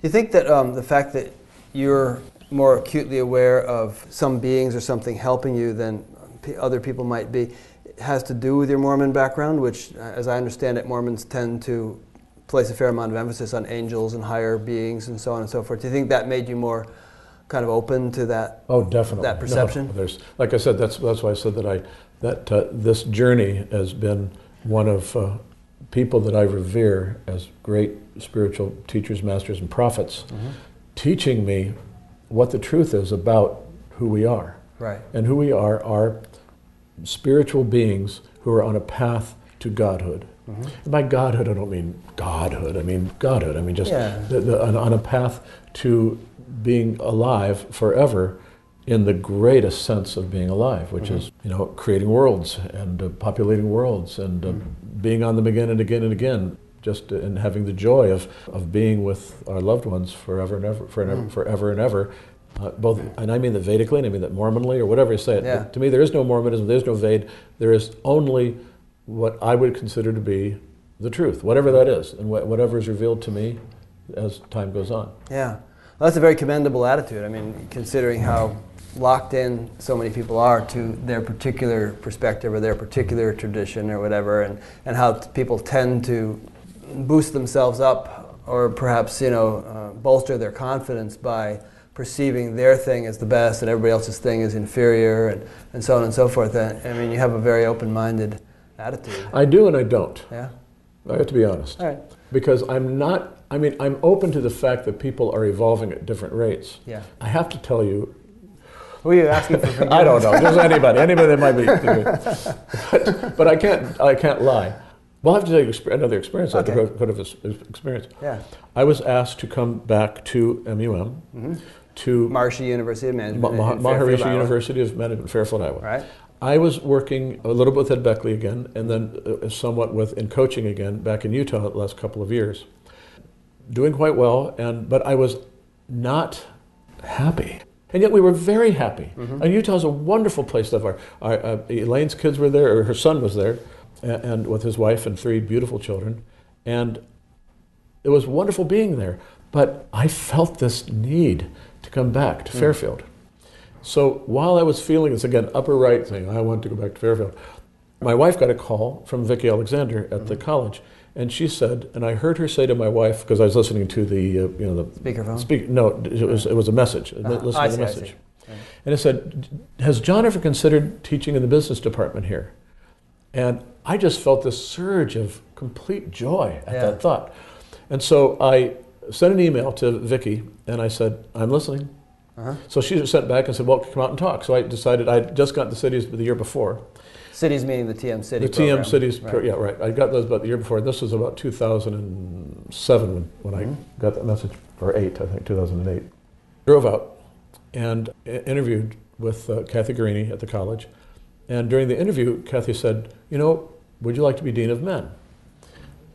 A: Do you think that um, the fact that you're more acutely aware of some beings or something helping you than other people might be has to do with your Mormon background, which, uh, as I understand it, Mormons tend to place a fair amount of emphasis on angels and higher beings and so on and so forth. Do you think that made you more kind of open to that?
B: Oh, definitely.
A: That perception?
B: No, there's, like I said, that's, that's why I said that, I, that uh, this journey has been one of uh, people that I revere as great spiritual teachers, masters, and prophets, teaching me what the truth is about who we are.
A: Right.
B: And who we are are spiritual beings who are on a path to godhood. And by godhood, I don't mean godhood, I mean godhood. I mean just
A: Yeah.
B: the, the, on, on a path to being alive forever in the greatest sense of being alive, which is you know creating worlds and uh, populating worlds and uh, being on them again and again and again, just uh, in having the joy of, of being with our loved ones forever and ever, forever, mm. forever and ever. Uh, both, mm. and I mean that Vedically, and I mean that Mormonly, or whatever you say it.
A: Yeah.
B: To me, there is no Mormonism, there's no Ved, there is only what I would consider to be the truth, whatever that is, and wha- whatever is revealed to me as time goes on.
A: Yeah. Well, that's a very commendable attitude. I mean, considering how locked in so many people are to their particular perspective or their particular tradition or whatever, and, and how t- people tend to boost themselves up or perhaps, you know, uh, bolster their confidence by perceiving their thing as the best and everybody else's thing is inferior and, and so on and so forth. And, I mean, you have a very open minded attitude.
B: I do and I don't.
A: Yeah?
B: I have to be honest.
A: All right.
B: Because I'm not, I mean, I'm open to the fact that people are evolving at different rates.
A: Yeah.
B: I have to tell you,
A: Who are you asking for?
B: I don't know, just anybody, anybody that might be. but, but I can't, I can't lie. We'll have to tell you another experience. I
A: Okay.
B: could have experience.
A: Yeah.
B: I was asked to come back to MUM to
A: Maharishi University of Management.
B: Ma- Ma- Maharishi. University of Management, Fairfield, Iowa.
A: Right.
B: I was working a little bit with Ed Beckley again, and then uh, somewhat with in coaching again back in Utah the last couple of years. Doing quite well, and but I was not happy. And yet we were very happy. And Utah's a wonderful place to. Our, our, uh, Elaine's kids were there, or her son was there, and, and with his wife and three beautiful children. And it was wonderful being there. But I felt this need to come back to Fairfield. So while I was feeling this again, upper right thing, I want to go back to Fairfield. My wife got a call from Vicki Alexander at the college, and she said, and I heard her say to my wife because I was listening to the, uh, you know, the
A: Speakerphone?
B: Speak, no, it was it was a message.
A: Uh-huh.
B: Listen
A: I
B: to the
A: see, I
B: message. And it said, "Has John ever considered teaching in the business department here?" And I just felt this surge of complete joy at
A: Yeah.
B: that thought. And so I sent an email to Vicki, and I said, "I'm listening."
A: Uh-huh.
B: So she sent back and said, "Well, come out and talk." So I decided I'd just got the Sidhis the year before.
A: Sidhis meaning the TM-Sidhi.
B: the
A: program.
B: TM-Sidhis,
A: Right.
B: yeah, right. I got those about the year before. This was about 2007 when, when
A: Mm-hmm.
B: I got that message, or eight, I think, 2008. Drove out and interviewed with uh, Kathy Garini at the college. And during the interview, Kathy said, "You know, would you like to be dean of men?"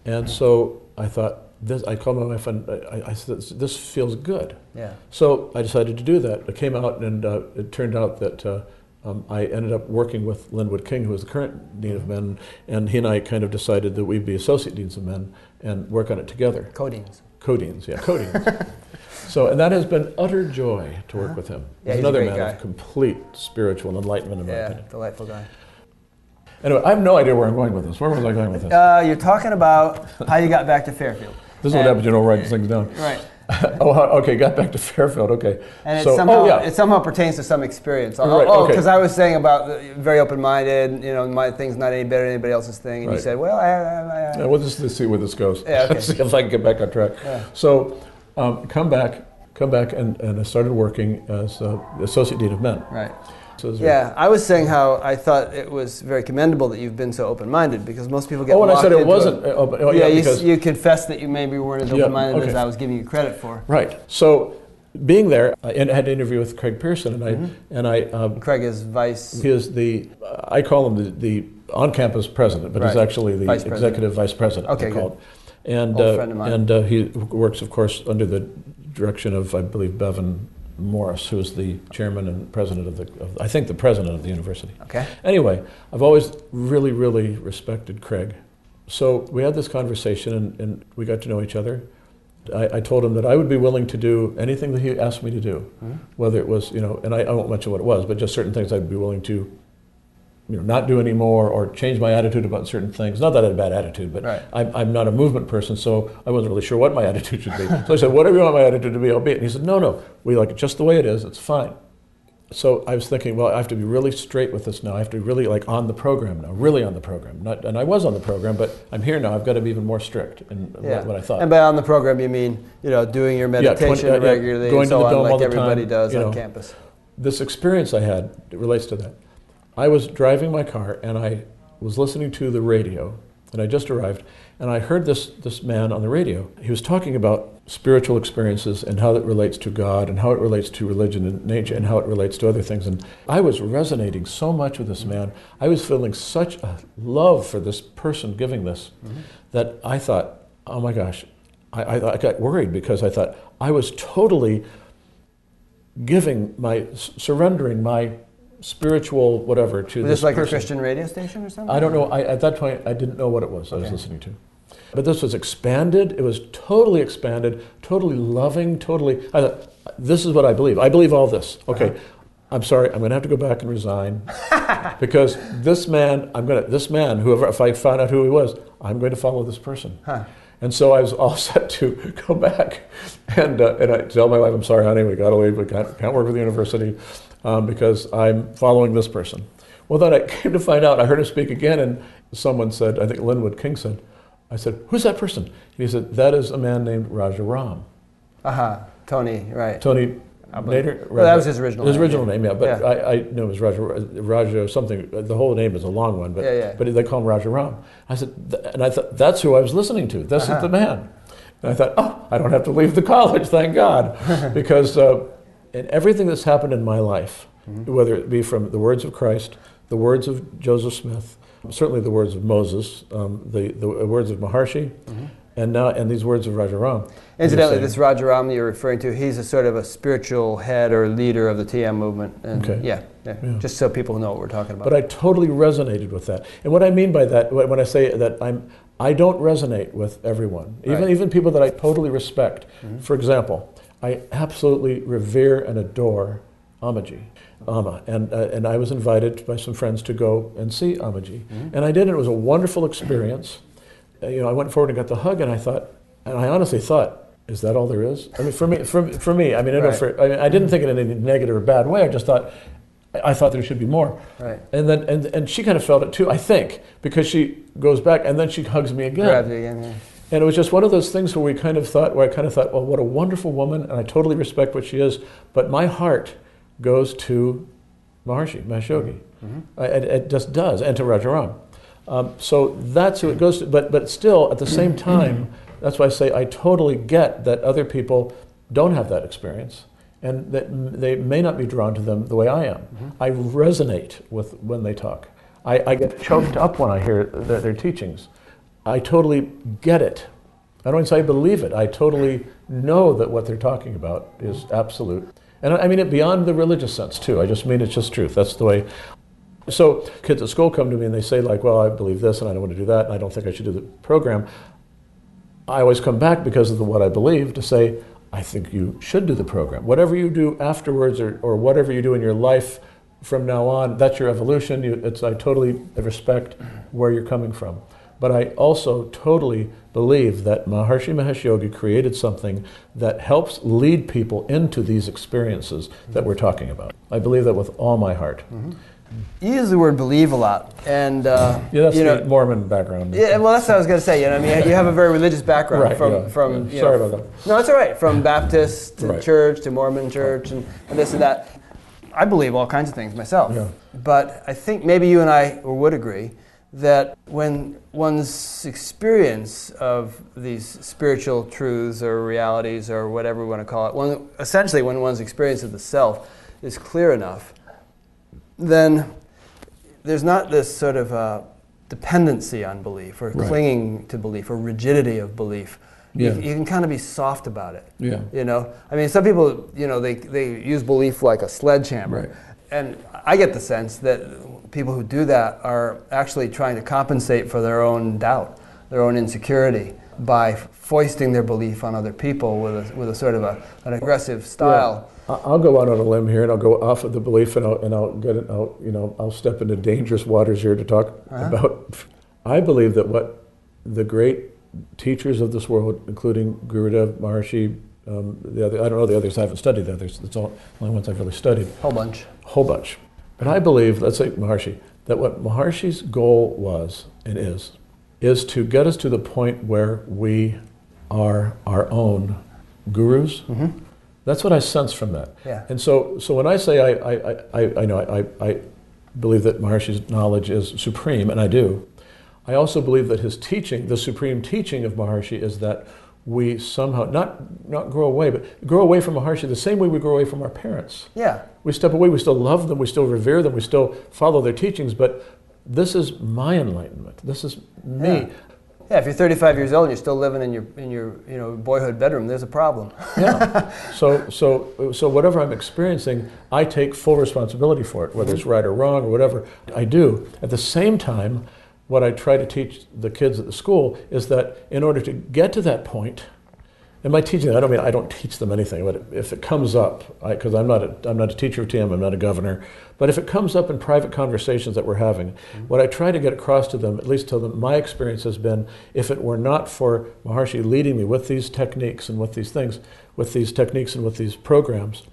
B: And so I thought, this, I called my wife and I, I said, "This feels good."
A: Yeah.
B: So I decided to do that. I came out, and uh, it turned out that uh, um, I ended up working with Linwood King, who is the current dean of men, and he and I kind of decided that we'd be associate deans of men and work on it together.
A: Codeines.
B: Co-deans, yeah, co-deans. so, and that has been utter joy to work
A: Uh-huh.
B: with him.
A: Yeah,
B: he's,
A: he's
B: another man
A: guy.
B: of complete spiritual enlightenment, in my
A: Yeah,
B: opinion.
A: delightful guy.
B: Anyway, I have no idea where I'm going with this. Where was I going with this?
A: Uh, you're talking about how you got back to Fairfield.
B: this is what happens, you don't write things down.
A: Right.
B: oh, okay, got back to Fairfield. Okay.
A: And it
B: so,
A: somehow
B: oh yeah,
A: it somehow pertains to some experience. Oh,
B: Right,
A: oh,
B: okay.
A: because I was saying about very open-minded. You know, my thing's not any better than anybody else's thing, and you said, "Well, I, I, I,
B: Yeah, we'll just see where this goes.
A: Yeah, okay.
B: see if I can get back on track.
A: Yeah.
B: So, um, come back, come back, and, and I started working as uh, associate dean of men.
A: right."
B: So
A: Yeah, I was saying how I thought it was very commendable that you've been so open-minded because most people get.
B: Oh, and I said it wasn't. uh, oh, but- oh,
A: yeah,
B: yeah,
A: you,
B: because,
A: you confessed that you maybe weren't as open-minded as
B: okay.
A: I was giving you credit for.
B: right. So, being there, I and had an interview with Craig Pearson, and I
A: Mm-hmm.
B: and I. Um,
A: Craig is vice.
B: he is the. I call him the, the on-campus president, but he's actually the
A: Vice
B: executive vice president.
A: Okay, good.
B: And uh,
A: friend of mine.
B: and uh, he works, of course, under the direction of I believe Bevan Morris, who is the chairman and president of the. Of, I think the president of the university.
A: Okay.
B: Anyway, I've always really, really respected Craig. So we had this conversation and, and we got to know each other. I, I told him that I would be willing to do anything that he asked me to do,
A: Mhm.
B: whether it was, you know, and I, I won't mention what it was, but just certain things I'd be willing to, you know, not do anymore or change my attitude about certain things. Not that I had a bad attitude, but
A: Right.
B: I'm, I'm not a movement person, so I wasn't really sure what my attitude should be. so I said, whatever you want my attitude to be, I'll be it. And he said, no, no, we like it just the way it is. It's fine. So I was thinking, well, I have to be really straight with this now. I have to be really like on the program now, really on the program. Not, and I was on the program, but I'm here now. I've got to be even more strict in
A: Yeah.
B: what, I thought.
A: And by on the program, you mean you know doing your
B: Yeah, 20
A: meditation
B: uh, yeah,
A: regularly
B: going
A: and
B: to
A: so
B: the
A: on,
B: dome all
A: like
B: the
A: everybody
B: time,
A: does on
B: know.
A: campus.
B: this experience I had it relates to that. I was driving my car and I was listening to the radio, and I just arrived, And I heard this, this man on the radio. He was talking about spiritual experiences and how it relates to God and how it relates to religion and nature and how it relates to other things. And I was resonating so much with this man. I was feeling such a love for this person giving this mm-hmm. that I thought, oh my gosh, I, I, I, got worried because I thought I was totally giving my, surrendering my spiritual whatever to
A: was
B: this.
A: this like
B: person.
A: a Christian radio station or something?
B: I don't know. I, at that point, I didn't know what it was okay. I was listening to. But this was expanded. It was totally expanded, totally loving, totally. I thought, this is what I believe. I believe all this. Okay. Uh-huh. I'm sorry, I'm going to have to go back and resign because this man, I'm going to, this man, whoever, if I found out who he was, I'm going to follow this person. Huh. And so I was all set to go back. And, uh, and I tell my wife, I'm sorry, honey, we got to leave. We can't, can't work with the university um, because I'm following this person. Well, then I came to find out, I heard him speak again, and someone said, I think Linwood King said, I said, Who's that person? he said, That is a man named Rajaram.
A: Uh huh. Tony, right.
B: Tony Nader?
A: Well, that was his original
B: his
A: name.
B: original name, yeah. But yeah. I, I know it was Raja, Raja something. The whole name is a long one, but,
A: yeah, yeah.
B: but they call him Rajaram. I said, and I thought, that's who I was listening to. This uh-huh. is the man. And I thought, oh, I don't have to leave the college, thank God. because uh, in everything that's happened in my life, mm-hmm. whether it be from the words of Christ, the words of Joseph Smith, certainly the words of Moses, um, the, the words of Maharishi, mm-hmm. and now and these words of Rajaram.
A: Incidentally, this Rajaram you're referring to, he's a sort of a spiritual head or leader of the TM movement. And
B: okay.
A: Yeah, yeah, yeah, just so people know what we're talking about.
B: But I totally resonated with that. And what I mean by that, when I say that I'm, I don't resonate with everyone, even right. even people that I totally respect. Mm-hmm. For example, I absolutely revere and adore Amaji. Amma, and uh, and I was invited by some friends to go and see Amaji, mm-hmm. and I did. And it was a wonderful experience. Uh, you know, I went forward and got the hug, and I thought, and I honestly thought, is that all there is? I mean, for me, for, for me, I mean, I, right. for, I, mean, I didn't think it in any negative or bad way. I just thought, I thought there should be more.
A: Right.
B: And then, and, and she kind of felt it too, I think, because she goes back and then she hugs me again.
A: Grabs again, yeah.
B: And it was just one of those things where we kind of thought, where I kind of thought, well, what a wonderful woman, and I totally respect what she is, but my heart goes to Maharishi, Mahashogi. Mm-hmm. It, it, just does, and to Rajaram. Um, so that's who it goes to. But, but still, at the same time, that's why I say I totally get that other people don't have that experience and that they may not be drawn to them the way I am. Mm-hmm. I resonate with when they talk. I, I get choked up when I hear their, their teachings. I totally get it. I don't say I believe it. I totally know that what they're talking about is absolute. And I mean it beyond the religious sense too. I just mean it's just truth. That's the way. So kids at school come to me and they say like, well, I believe this and I don't want to do that and I don't think I should do the program. I always come back because of the, what I believe to say, I think you should do the program. Whatever you do afterwards or, or whatever you do in your life from now on, that's your evolution. You, it's, I totally respect where you're coming from. But I also totally believe that Maharishi Mahesh Yogi created something that helps lead people into these experiences that we're talking about. I believe that with all my heart. Mm-hmm.
A: You use the word believe a lot, and uh,
B: yeah, that's
A: you
B: the know, Mormon background.
A: Yeah, well, that's what I was going to say. You know, I mean, you have a very religious background
B: right,
A: from
B: yeah,
A: from.
B: Yeah. Sorry
A: know,
B: about that.
A: No, that's all right. From Baptist to
B: right.
A: church to Mormon church and, and this and that. I believe all kinds of things myself.
B: Yeah.
A: But I think maybe you and I would agree that when one's experience of these spiritual truths or realities or whatever we want to call it, when, essentially when one's experience of the self is clear enough, then there's not this sort of uh, dependency on belief or right. clinging to belief or rigidity of belief.
B: Yeah.
A: You, you, can kind of be soft about it.
B: Yeah.
A: You know, I mean, some people, you know, they, they use belief like a sledgehammer.
B: Right.
A: And I get the sense that people who do that are actually trying to compensate for their own doubt, their own insecurity, by foisting their belief on other people with a, with a sort of a, an aggressive style.
B: Yeah. I'll go out on a limb here, and I'll go off of the belief, and I'll, and I'll get it. I'll, you know, I'll step into dangerous waters here to talk uh-huh. about. I believe that what the great teachers of this world, including Gurudev, Maharishi, um, the other, I don't know the others. I haven't studied the others. It's all the only ones I've really studied.
A: Whole bunch.
B: Whole bunch. But I believe, let's say Maharishi, that what Maharishi's goal was and is, is to get us to the point where we are our own gurus. Mm-hmm. That's what I sense from that.
A: Yeah.
B: And so, so when I say I, I, I, I know I, I believe that Maharishi's knowledge is supreme, and I do, I also believe that his teaching, the supreme teaching of Maharishi, is that we somehow not not grow away, but grow away from Maharishi the same way we grow away from our parents.
A: Yeah.
B: We step away. We still love them. We still revere them. We still follow their teachings. But this is my enlightenment. This is me.
A: Yeah. Yeah, if you're 35 years old and you're still living in your in your you know boyhood bedroom, there's a problem.
B: yeah. So so so whatever I'm experiencing, I take full responsibility for it, whether it's mm-hmm. right or wrong or whatever. I do. At the same time, what I try to teach the kids at the school is that in order to get to that point, and by teaching, I don't mean I don't teach them anything, but if it comes up, because I'm not a, I'm not a teacher of TM, I'm not a governor, but if it comes up in private conversations that we're having, mm-hmm. what I try to get across to them, at least to them, my experience has been, if it were not for Maharishi leading me with these techniques and with these things, with these techniques and with these programs,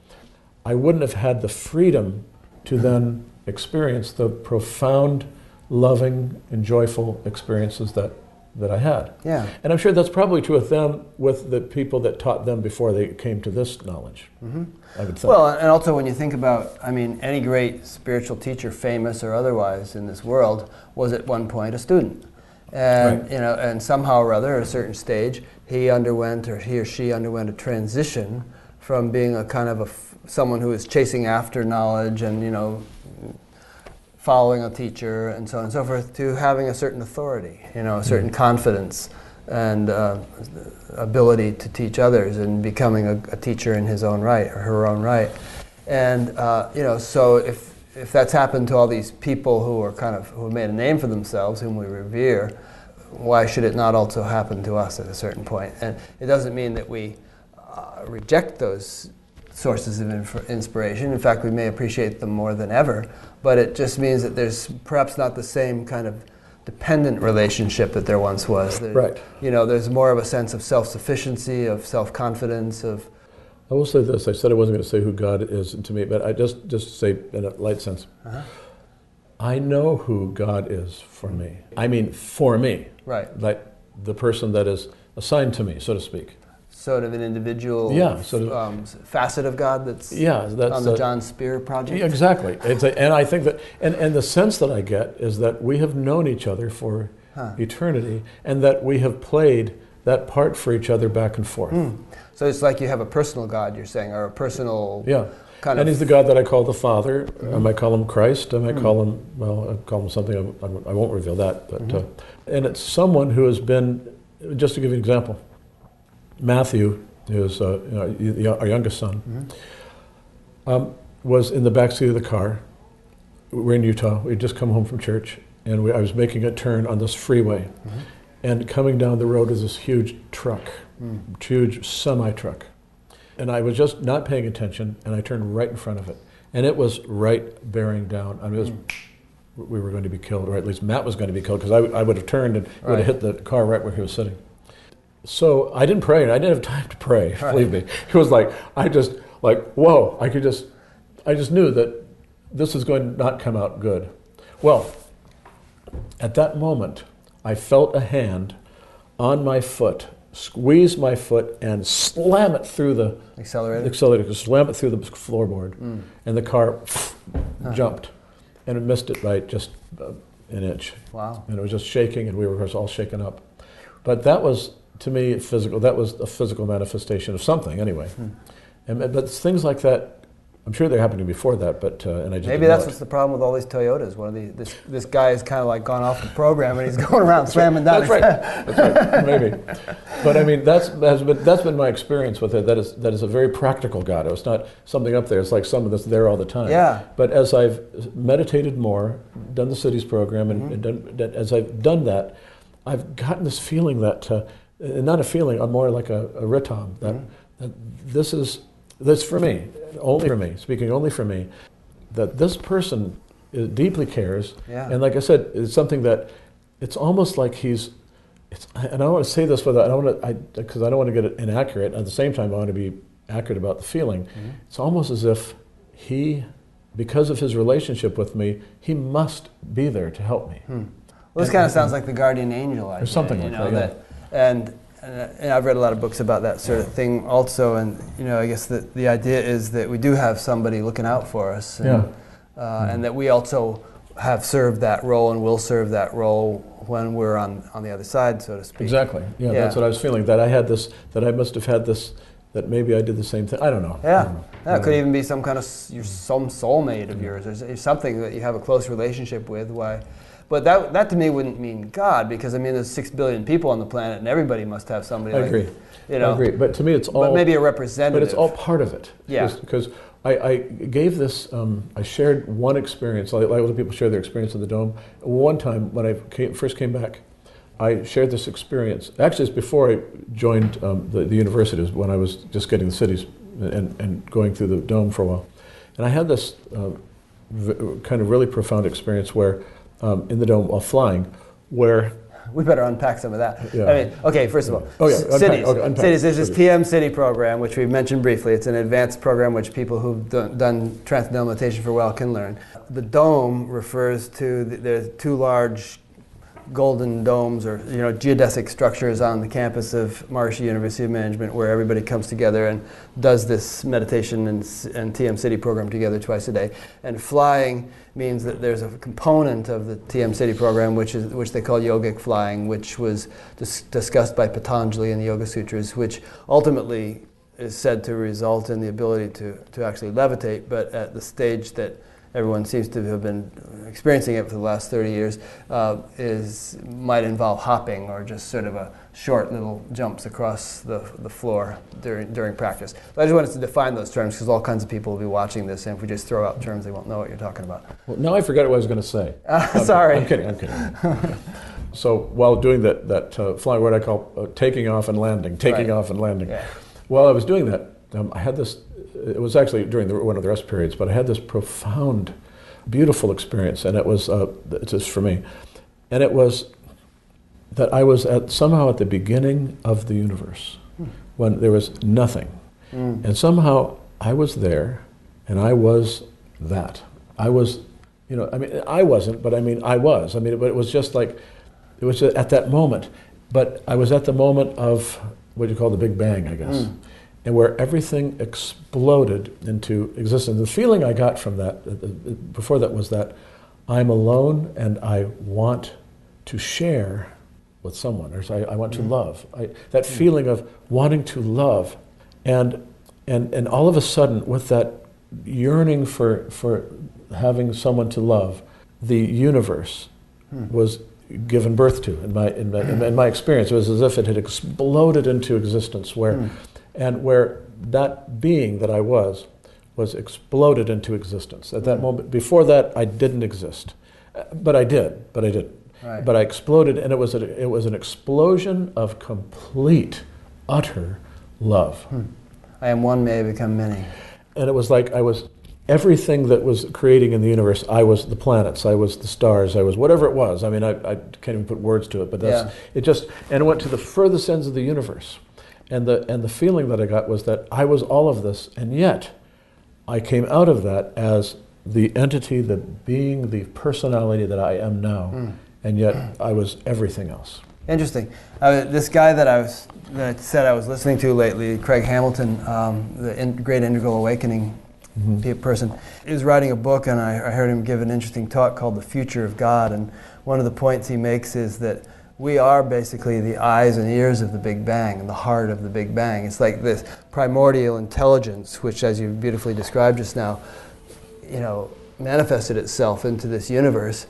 B: I wouldn't have had the freedom to then experience the profound, loving, and joyful experiences that that I had.
A: Yeah.
B: And I'm sure that's probably true with them, with the people that taught them before they came to this knowledge. Mm-hmm. I would think.
A: Well, and also when you think about, I mean, any great spiritual teacher, famous or otherwise, in this world, was at one point a student. And right. you know, and somehow or other, at a certain stage, he underwent or he or she underwent a transition from being a kind of a someone who was chasing after knowledge and you know following a teacher and so on and so forth to having a certain authority, you know, a certain mm-hmm. confidence and uh, ability to teach others and becoming a, a, teacher in his own right or her own right. And, uh, you know, so if, if that's happened to all these people who are kind of, who have made a name for themselves, whom we revere, why should it not also happen to us at a certain point? And it doesn't mean that we uh, reject those sources of inf- inspiration. In fact, we may appreciate them more than ever, but it just means that there's perhaps not the same kind of dependent relationship that there once was. There,
B: right.
A: You know, there's more of a sense of self-sufficiency, of self-confidence, of.
B: I will say this. I said I wasn't going to say who God is to me, but I just just say in a light sense. Uh-huh. I know who God is for me. I mean, for me.
A: Right.
B: Like the person that is assigned to me, so to speak
A: sort of an individual
B: yeah, sort of,
A: um, facet of God that's,
B: yeah, that's
A: on the a, John Speer project?
B: Yeah, exactly. A, and I think that, and, and the sense that I get is that we have known each other for huh. eternity and that we have played that part for each other back and forth. Mm.
A: So it's like you have a personal God, you're saying, or a personal.
B: Yeah. Kind and of he's the God that I call the Father. Mm-hmm. I might call him Christ. I might mm-hmm. call him, well, I call him something, I, I won't reveal that. But, mm-hmm. uh, and it's someone who has been, just to give you an example, Matthew, who's uh, you know, our youngest son, mm-hmm. um, was in the back seat of the car. We're in Utah. We'd just come home from church, and we, I was making a turn on this freeway. Mm-hmm. And coming down the road was this huge truck, mm. huge semi truck. And I was just not paying attention, and I turned right in front of it. And it was right bearing down. I mean, it was, mm. we were going to be killed, or at least Matt was going to be killed, because I, I would have turned and right. would have hit the car right where he was sitting so I didn't pray, and I didn't have time to pray. Right. Believe me, it was like I just like whoa. I could just, I just knew that this was going to not come out good. Well, at that moment, I felt a hand on my foot squeeze my foot and slam it through the
A: accelerator,
B: accelerator slam it through the floorboard, mm. and the car huh. jumped, and it missed it by just uh, an inch.
A: Wow!
B: And it was just shaking, and we were all shaken up. But that was to me, physical. That was a physical manifestation of something, anyway. Hmm. And, but things like that, I'm sure they're happening before that, but uh, and I just
A: maybe that's what's the problem with all these Toyotas. One of the this this guy is kind of like gone off the program and he's going around slamming down.
B: That's right. that's right. Maybe, but I mean that's has been that's been my experience with it. That is that is a very practical God. It's not something up there. It's like something that's there all the time.
A: Yeah.
B: But as I've meditated more, done the Sidhis program, and, mm-hmm. and done, as I've done that, I've gotten this feeling that. Uh, uh, not a feeling, I'm more like a, a ritom that, mm-hmm. that this is this for me, only for me, speaking only for me, that this person deeply cares,
A: yeah.
B: and like I said, it's something that it's almost like he's. It's, and I don't want to say this without I don't want to because I, I, don't want to get it inaccurate. At the same time, I want to be accurate about the feeling. Mm-hmm. It's almost as if he, because of his relationship with me, he must be there to help me.
A: Hmm. Well, this kind of sounds like the guardian angel idea,
B: or something like know, that. Yeah.
A: that and, and I've read a lot of books about that sort of thing also. And you know, I guess the the idea is that we do have somebody looking out for us, and,
B: yeah.
A: uh, mm-hmm. and that we also have served that role and will serve that role when we're on, on the other side, so to speak.
B: Exactly. Yeah,
A: Yeah.
B: that's what I was feeling. That I had this. That I must have had this. That maybe I did the same thing. I don't know.
A: Yeah,
B: don't know.
A: yeah. It could
B: Uh,
A: even be some kind of your some soulmate of yours, or something that you have a close relationship with. Why? But that that to me wouldn't mean God, because I mean there's six billion people on the planet, and everybody must have somebody.
B: I
A: like,
B: agree.
A: You know,
B: I agree. But to me, it's all.
A: but maybe a representative.
B: But it's all part of it.
A: Yeah.
B: Because I, I gave this, um, I shared one experience, like, like other people share their experience in the Dome. One time when I came, first came back, I shared this experience. Actually, it's before I joined um, the, the university, it when I was just getting the Sidhis and, and going through the Dome for a while. And I had this uh, v- kind of really profound experience where, um, in the Dome while flying, where
A: We better unpack some of that.
B: Yeah.
A: I mean, okay, first of all,
B: Oh, yeah, unpack-
A: Sidhis.
B: okay, unpack
A: Sidhis. There's this. TM-Sidhi program, which we mentioned briefly. It's an advanced program which people who've done, done transcendental meditation for a while can learn. The dome refers to the, there's two large golden domes or you know geodesic structures on the campus of Maharishi University of Management where everybody comes together and does this meditation and, and TM-Sidhi program together twice a day. And flying means that there's a component of the TM-Sidhi program which is which they call yogic flying, which was dis- discussed by Patanjali in the Yoga Sutras, which ultimately is said to result in the ability to, to actually levitate, but at the stage that everyone seems to have been experiencing it for the last 30 years, uh, is might involve hopping or just sort of a short little jumps across the, the floor during, during practice. But I just wanted to define those terms because all kinds of people will be watching this, and if we just throw out terms, they won't know what you're talking about.
B: Well, now I forgot what I was going to say.
A: Uh,
B: I'm-
A: sorry.
B: I'm kidding. I'm kidding. so while doing that, that uh, flying, what I call uh, taking off and landing, taking
A: Right.
B: off and landing.
A: Yeah.
B: While I was doing that, um, I had this. It was actually during the, one of the rest periods, but I had this profound, beautiful experience, and it was uh, it's just for me, and it was that I was at somehow at the beginning of the universe, when there was nothing.
A: Mm.
B: And somehow I was there, and I was that. I was, you know, I mean, I wasn't, but I mean, I was. I mean, but it was just like, it was at that moment. But I was at the moment of what you call the Big Bang, I guess,
A: Mm.
B: And where everything exploded into existence. The feeling I got from that, uh, uh, before that, was that I'm alone and I want to share with someone, or I, I want to
A: Mm.
B: love. I, that feeling of wanting to love, and and and all of a sudden, with that yearning for for having someone to love, the universe
A: Hmm.
B: was given birth to. In my in my, in my experience, it was as if it had exploded into existence, where
A: Hmm.
B: And where that being that I was was exploded into existence. At that
A: Mm.
B: moment, before that, I didn't exist, but I did, but I didn't.
A: Right.
B: But I exploded, and it was a, it was an explosion of complete, utter love.
A: Hmm. I am one, may I become many.
B: And it was like I was everything that was creating in the universe. I was the planets, I was the stars, I was whatever it was. I mean, I, I can't even put words to it, but that's
A: Yeah.
B: it. Just and it went to the furthest ends of the universe, and the and the feeling that I got was that I was all of this, and yet I came out of that as the entity, the being, the personality that I am now,
A: Mm.
B: and yet I was everything else.
A: Interesting. Uh, this guy that I was that said I was listening to lately, Craig Hamilton, um, the in, Great Integral Awakening pe- person, he was writing a book, and I, I heard him give an interesting talk called "The Future of God." And one of the points he makes is that we are basically the eyes and ears of the Big Bang and the heart of the Big Bang. It's like this primordial intelligence, which, as you beautifully described just now, you know, manifested itself into this universe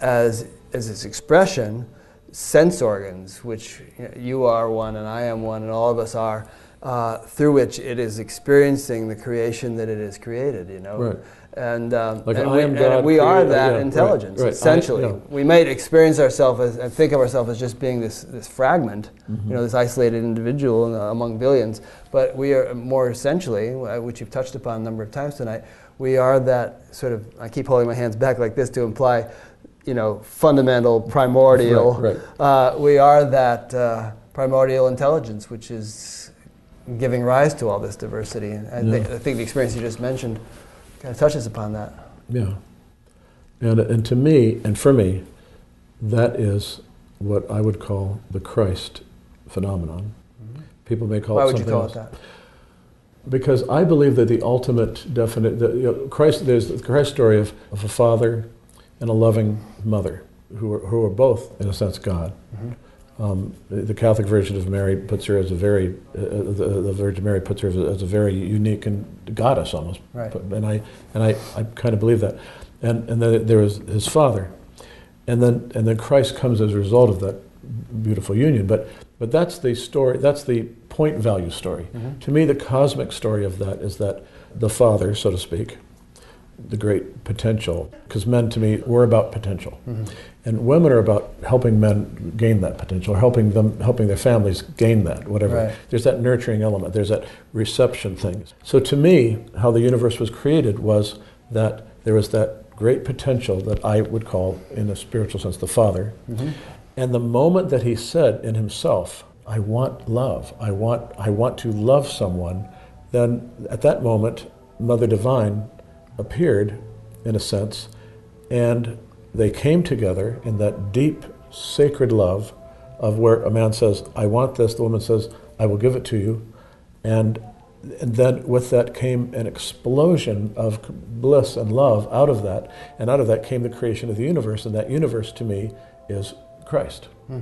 A: as, as its expression, sense organs, which you, know, you are one and I am one and all of us are, uh, through which it is experiencing the creation that it has created, you know.
B: Right.
A: And, um,
B: Like
A: and, we, and we are that
B: yeah,
A: intelligence,
B: right. I-
A: essentially.
B: yeah.
A: We might experience ourselves as, and think of ourselves as just being this, this fragment,
B: Mm-hmm.
A: you know, this isolated individual uh, among billions. But we are more essentially, uh, which you've touched upon a number of times tonight, we are that sort of, I keep holding my hands back like this to imply, you know, fundamental, primordial.
B: Right,
A: Uh, we are that uh, primordial intelligence, which is giving rise to all this diversity. And I,
B: Yeah.
A: I think the experience you just mentioned kind of touches upon that.
B: Yeah. And, and to me, and for me, that is what I would call the Christ phenomenon. Mm-hmm. People may call
A: Why
B: it something Why
A: would you call
B: else.
A: it that?
B: Because I believe that the ultimate definite, the, you know, Christ, there's the Christ story of, of a father and a loving mother, who are, who are both, in a sense, God. Mm-hmm. Um, the Catholic Virgin of Mary puts her as a very, uh, the, the Virgin Mary puts her as a, as a very unique and goddess almost.
A: Right.
B: And I, and I, I kind of believe that. And, and then there is his father. And then, and then Christ comes as a result of that beautiful union. But, but that's the story, that's the point value story. To me, the cosmic story of that is that the father, so to speak, the great potential, because men to me, we're about potential. And women are about helping men gain that potential, helping them, helping their families gain that, whatever.
A: Right.
B: There's that nurturing element, there's that reception thing. So to me, how the universe was created was that there was that great potential that I would call, in a spiritual sense, the Father. Mm-hmm. And the moment that he said in himself, I want love, I want, I want to love someone, then at that moment, Mother Divine appeared, in a sense, and they came together in that deep, sacred love of where a man says, I want this, the woman says, I will give it to you. And, and then with that came an explosion of bliss and love out of that. And out of that came the creation of the universe. And that universe to me is Christ. Hmm.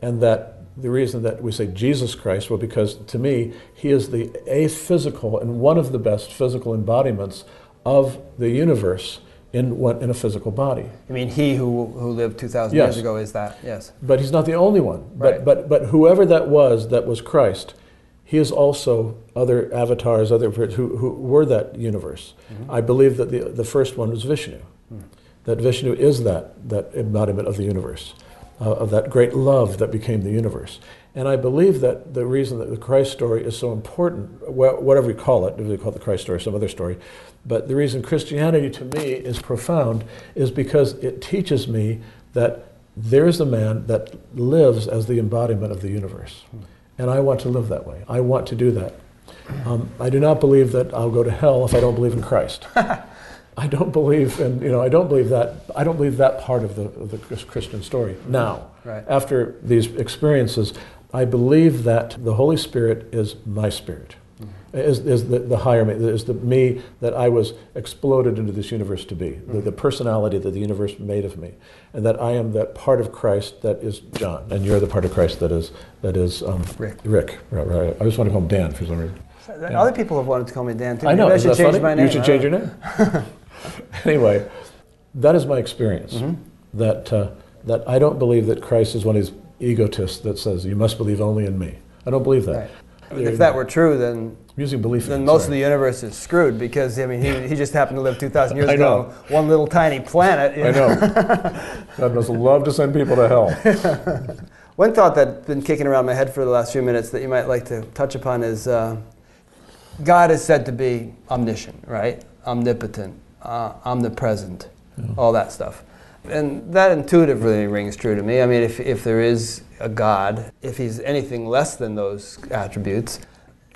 B: And that the reason that we say Jesus Christ, well, because to me, he is the a physical and one of the best physical embodiments of the universe in, one, in a physical body.
A: I mean, he who, who lived 2,000
B: Yes.
A: years ago is that, yes.
B: But he's not the only one.
A: Right.
B: But, but, but whoever that was that was Christ, he is also other avatars, other who, who were that universe. I believe that the, the first one was Vishnu. That Vishnu is that, that embodiment of the universe, uh, of that great love that became the universe. And I believe that the reason that the Christ story is so important, wh- whatever we call it, if we call it the Christ story, some other story, but the reason Christianity to me is profound is because it teaches me that there's a man that lives as the embodiment of the universe. And I want to live that way. I want to do that. Um, I do not believe that I'll go to hell if I don't believe in Christ. I don't believe in, you know, I don't believe that, I don't believe that part of the, of the Christian story. Now,
A: Right.
B: after these experiences, I believe that the Holy Spirit is my spirit, is, is the, the higher me, is the me that I was exploded into this universe to be, the, the personality that the universe made of me, and that I am that part of Christ that is John, and you're the part of Christ that is, that is um,
A: Rick.
B: Rick, right, right. I just want to call him Dan for some reason. Yeah.
A: Other people have wanted to call me Dan too.
B: I know.
A: I should change
B: funny?
A: my name.
B: You should change your name. anyway, that is my experience.
A: Mm-hmm.
B: That uh, that I don't believe that Christ is one of these egotists that says you must believe only in me. I don't believe that.
A: Right.
B: There you
A: If that
B: go.
A: were true, then
B: using belief,
A: then
B: it,
A: most of the universe is screwed because I mean he, he just happened to live 2,000 years
B: I
A: ago
B: know.
A: on one little tiny planet. you
B: I
A: know.
B: know. God must love to send people to hell.
A: One thought that's been kicking around my head for the last few minutes that you might like to touch upon is uh, God is said to be omniscient, right? Omnipotent, uh, omnipresent, all that stuff. And that intuitively rings true to me. I mean, if, if there is a God, if he's anything less than those attributes,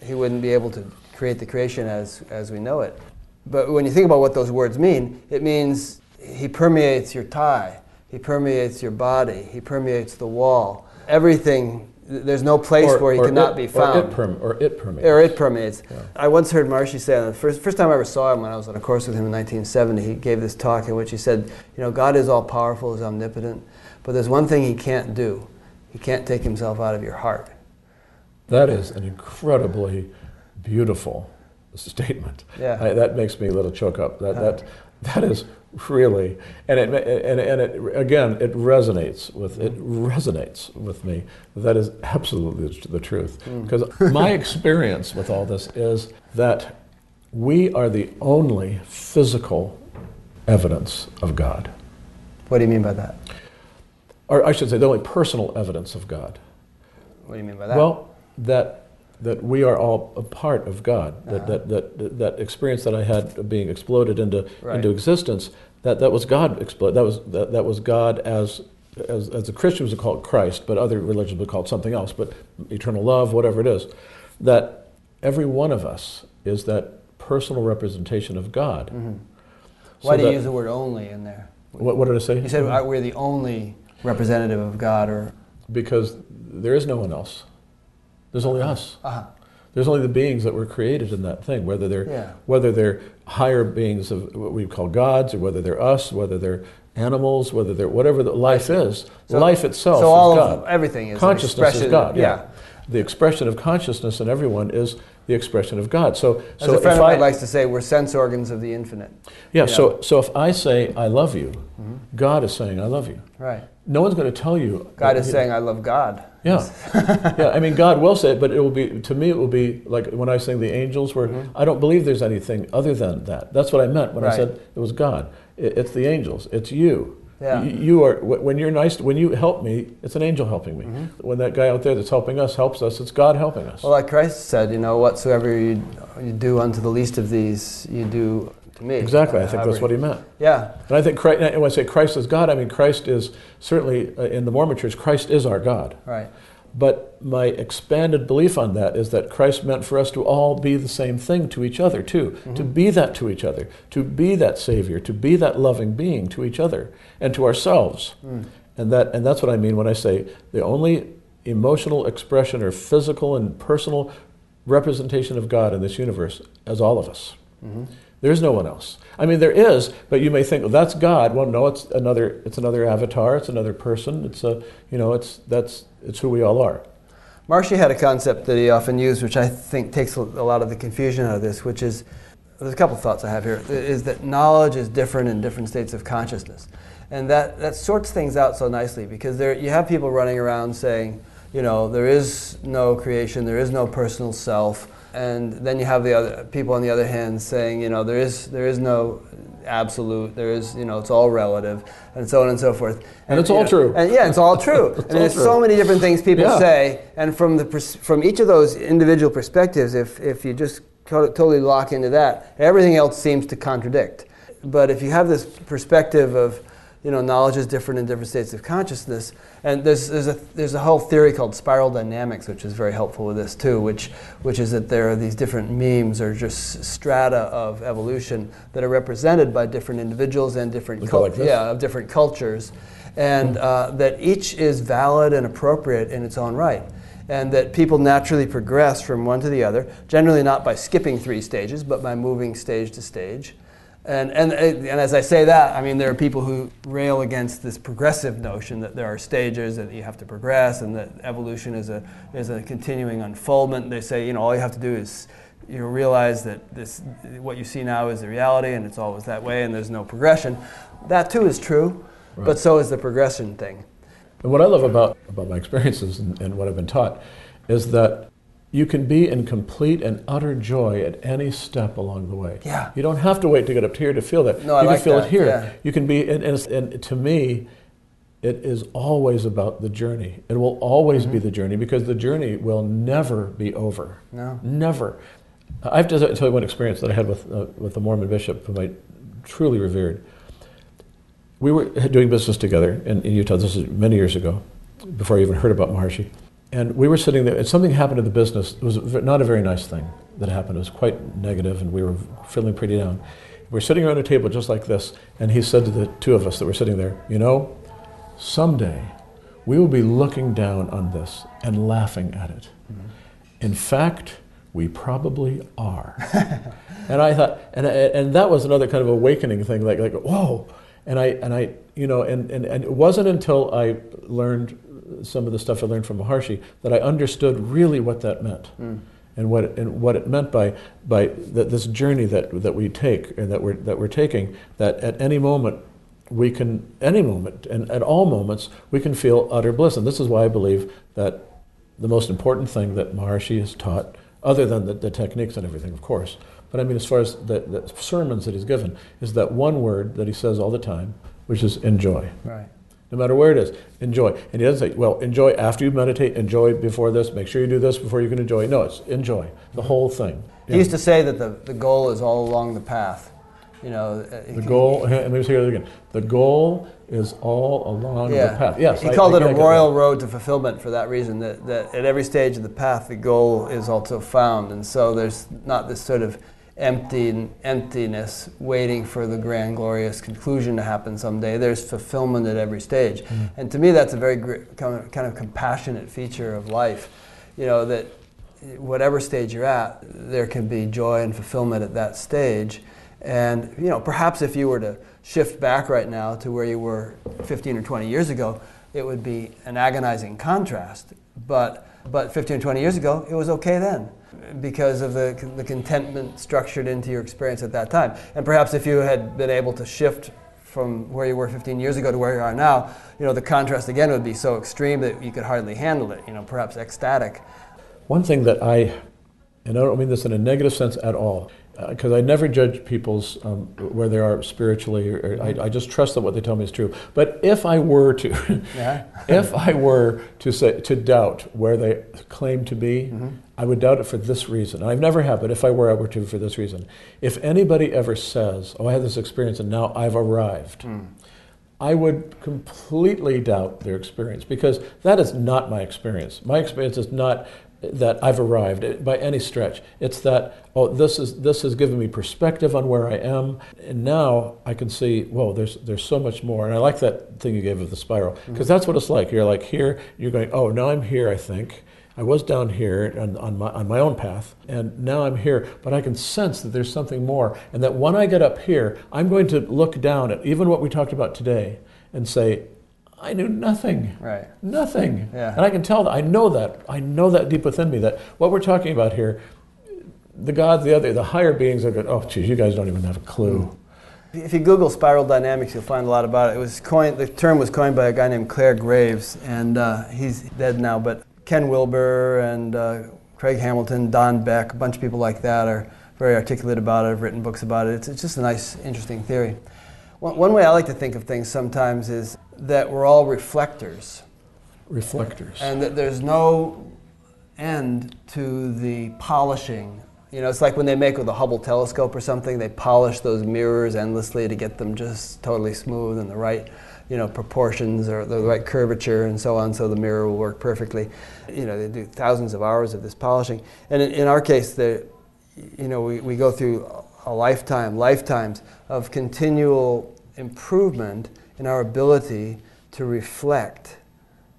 A: he wouldn't be able to create the creation as, as we know it. But when you think about what those words mean, it means he permeates your tie, he permeates your body, he permeates the wall. Everything, th- there's no place where he cannot
B: it,
A: be
B: Or
A: found.
B: it, perm, or it permeates.
A: Or it permeates.
B: Yeah.
A: I once heard Marshy say, the first, first time I ever saw him when I was on a course with him in 1970, he gave this talk in which he said, You know, God is all powerful, is omnipotent, but there's one thing he can't do. He can't take himself out of your heart.
B: That is an incredibly beautiful statement.
A: Yeah.
B: I, that makes me a little choke up. That, uh-huh. that, that is really, and it, and, and it, again, it resonates with, it mm-hmm. resonates with me. That is absolutely the truth. Mm. Because my experience with all this is that we are the only physical evidence of God.
A: What do you mean by that?
B: Or I should say, the only personal evidence of God.
A: What do you mean by that?
B: Well, that that we are all a part of God. That,
A: Uh-huh.
B: that, that, that that experience that I had of being exploded into
A: Right.
B: into existence. That that was God explode. That was that, that was God as. As, as the Christians would call it Christ, but other religions would call it something else, but eternal love, whatever it is, that every one of us is that personal representation of God.
A: Mhm.
B: So
A: Why do you use the word only in there?
B: What, what did I say?
A: You said uh, we're the only representative of God, or
B: because there is no one else. There's only us.
A: uh
B: There's only the beings that were created in that thing, whether they're
A: Yeah.
B: whether they're higher beings of what we call gods, or whether they're us, whether they're animals, whether they're whatever the life is.
A: So-
B: life itself
A: so
B: is
A: all
B: God.
A: of everything is
B: consciousness is God. Yeah.
A: yeah.
B: The expression of consciousness in everyone is the expression of God. So,
A: As
B: so
A: a friend
B: if
A: of
B: I,
A: mine likes to say, we're sense organs of the infinite.
B: yeah,
A: yeah.
B: so so if I say I love you,
A: Mhm.
B: God is saying I love you.
A: Right.
B: No one's going to tell you.
A: God is
B: you-
A: saying, I love God.
B: Yeah, yeah. I mean, God will say it, but it will be to me. It will be like when I sing the angels, where
A: Mhm.
B: I don't believe there's anything other than that. That's what I meant when I said it was God. It, it's the angels. It's you.
A: Yeah.
B: Y- You are when you're nice. When you help me, it's an angel helping me.
A: Mhm.
B: When that guy out there that's helping us helps us, it's God helping us.
A: Well, like Christ said, you know, whatsoever you, you do unto the least of these, you do to me.
B: exactly. I think that's what he meant.
A: Yeah.
B: And I think Christ, when I say Christ is God, I mean Christ is certainly uh, in the Mormon Church. Christ is our God.
A: Right.
B: But my expanded belief on that is that Christ meant for us to all be the same thing to each other, too. To be that to each other, to be that Savior, to be that loving being to each other and to ourselves.
A: Mm.
B: And, that, and that's what I mean when I say the only emotional expression or physical and personal representation of God in this universe is all of us.
A: Mhm.
B: There's no one else. I mean, there is, but you may think, well, that's God. Well, no, it's another. It's another avatar. It's another person. It's a, you know, it's that's it's who we all are.
A: Marshy had a concept that he often used, which I think takes a lot of the confusion out of this, which is there's a couple of thoughts I have here. Is that knowledge is different in different states of consciousness, and that, that sorts things out so nicely because there you have people running around saying, you know, there is no creation, there is no personal self, and then you have the other people on the other hand saying, you know, there is there is no absolute, there is, you know, it's all relative, and so on and so forth.
B: And it's all
A: know,
B: true.
A: And yeah, it's all true. and
B: all
A: there's
B: true.
A: so many different things people
B: Yeah.
A: say, and from the pers- from each of those individual perspectives, if if you just to- totally lock into that, everything else seems to contradict. But if you have this perspective of you know, knowledge is different in different states of consciousness. And there's, there's, a, there's a whole theory called spiral dynamics, which is very helpful with this too, which, which is that there are these different memes or just strata of evolution that are represented by different individuals and different, cul-
B: like
A: yeah, of different cultures. And uh, that each is valid and appropriate in its own right. And that people naturally progress from one to the other, generally not by skipping three stages, but by moving stage to stage. And, and, and as I say that, I mean, there are people who rail against this progressive notion that there are stages and you have to progress and that evolution is a, is a continuing unfoldment. They say, you know, all you have to do is you realize that this, what you see now is the reality and it's always that way and there's no progression. That too is true,
B: Right.
A: but so is the progression thing.
B: And what I love about, about my experiences and, and what I've been taught is that you can be in complete and utter joy at any step along the way.
A: Yeah.
B: You don't have to wait to get up here to feel that.
A: No, I
B: you
A: like
B: can feel
A: that,
B: it here.
A: yeah.
B: You can be, and, and, and to me, it is always about the journey. It will always
A: Mm-hmm.
B: be the journey because the journey will never be over.
A: No.
B: Never. I have to tell you one experience that I had with, uh, with the Mormon bishop whom I truly revered. We were doing business together in, in Utah. This is many years ago, before I even heard about Maharishi. And we were sitting there, and something happened in the business. It was not a very nice thing that happened. It was quite negative, and we were feeling pretty down. We were sitting around a table just like this, and he said to the two of us that were sitting there, You know, someday we will be looking down on this and laughing at it. Mm-hmm. In fact, we probably are. and I thought, and, and that was another kind of awakening thing, like, like whoa. And I, and I, you know, and, and, and it wasn't until I learned some of the stuff I learned from Maharishi that I understood really what that meant. Hmm. And what, it, and what it meant by, by that this journey that, that we take and that we're, that we're taking, that at any moment we can, any moment and at all moments, we can feel utter bliss. And this is why I believe that the most important thing that Maharishi has taught, other than the, the techniques and everything, of course, but I mean, as far as the, the sermons that he's given, is that one word that he says all the time, which is enjoy.
A: Right.
B: No matter where it is, enjoy. And he doesn't say, well, enjoy after you meditate, enjoy before this, make sure you do this before you can enjoy. No, it's enjoy, the whole thing.
A: He used to say that the, the goal is all along the path. You know, uh,
B: The goal, let me say it again. The goal is all along
A: Yeah.
B: the path. Yes,
A: He
B: I-
A: called
B: I
A: it a
B: get that.
A: royal road to fulfillment for that reason, that, that at every stage of the path, the goal is also found. And so there's not this sort of empty emptiness waiting for the grand, glorious conclusion to happen someday. There's fulfillment at every stage. Mm-hmm. And to me, that's a very gr- kind of, kind of compassionate feature of life. You know, that whatever stage you're at, there can be joy and fulfillment at that stage. And you know, perhaps if you were to shift back right now to where you were 15 or 20 years ago, it would be an agonizing contrast. But but 15 or 20 years ago, it was okay then because of the, the contentment structured into your experience at that time. And perhaps if you had been able to shift from where you were 15 years ago to where you are now, you know, the contrast again would be so extreme that you could hardly handle it, you know, perhaps ecstatic.
B: One thing that I, and I don't mean this in a negative sense at all, because uh, I never judge people's um, where they are spiritually. Or, or I, I, just trust that what they tell me is true. But if I were to, yeah. if I were to say to doubt where they claim to be, mm-hmm. I would doubt it for this reason. I've never had, but if I were, I were to for this reason. If anybody ever says, "Oh, I had this experience and now I've arrived," mm. I would completely doubt their experience because that is not my experience. My experience is not that I've arrived by any stretch. It's that oh, this is this has given me perspective on where I am, and now I can see whoa, there's there's so much more. And I like that thing you gave of the spiral because mm-hmm. that's what it's like. You're like here, you're going oh, now I'm here. I think I was down here on, on my on my own path, and now I'm here. But I can sense that there's something more, and that when I get up here, I'm going to look down at even what we talked about today and say, I knew nothing.
A: Right.
B: Nothing. Yeah. And I can tell that. I know that. I know that deep within me that what we're talking about here, the gods, the other, the higher beings are going, oh, geez, you guys don't even have a clue.
A: If you Google spiral dynamics, you'll find a lot about it. It was coined, the term was coined by a guy named Clare Graves, and uh, he's dead now, but Ken Wilber and uh, Craig Hamilton, Don Beck, a bunch of people like that are very articulate about it, have written books about it. It's, it's just a nice, interesting theory. One, one way I like to think of things sometimes is that we're all reflectors.
B: Reflectors.
A: And that there's no end to the polishing. You know, it's like when they make with a Hubble telescope or something, they polish those mirrors endlessly to get them just totally smooth and the right, you know, proportions or the right curvature and so on, so the mirror will work perfectly. You know, they do thousands of hours of this polishing. And in, in our case, the, you know, we, we go through a lifetime, lifetimes of continual improvement in our ability to reflect,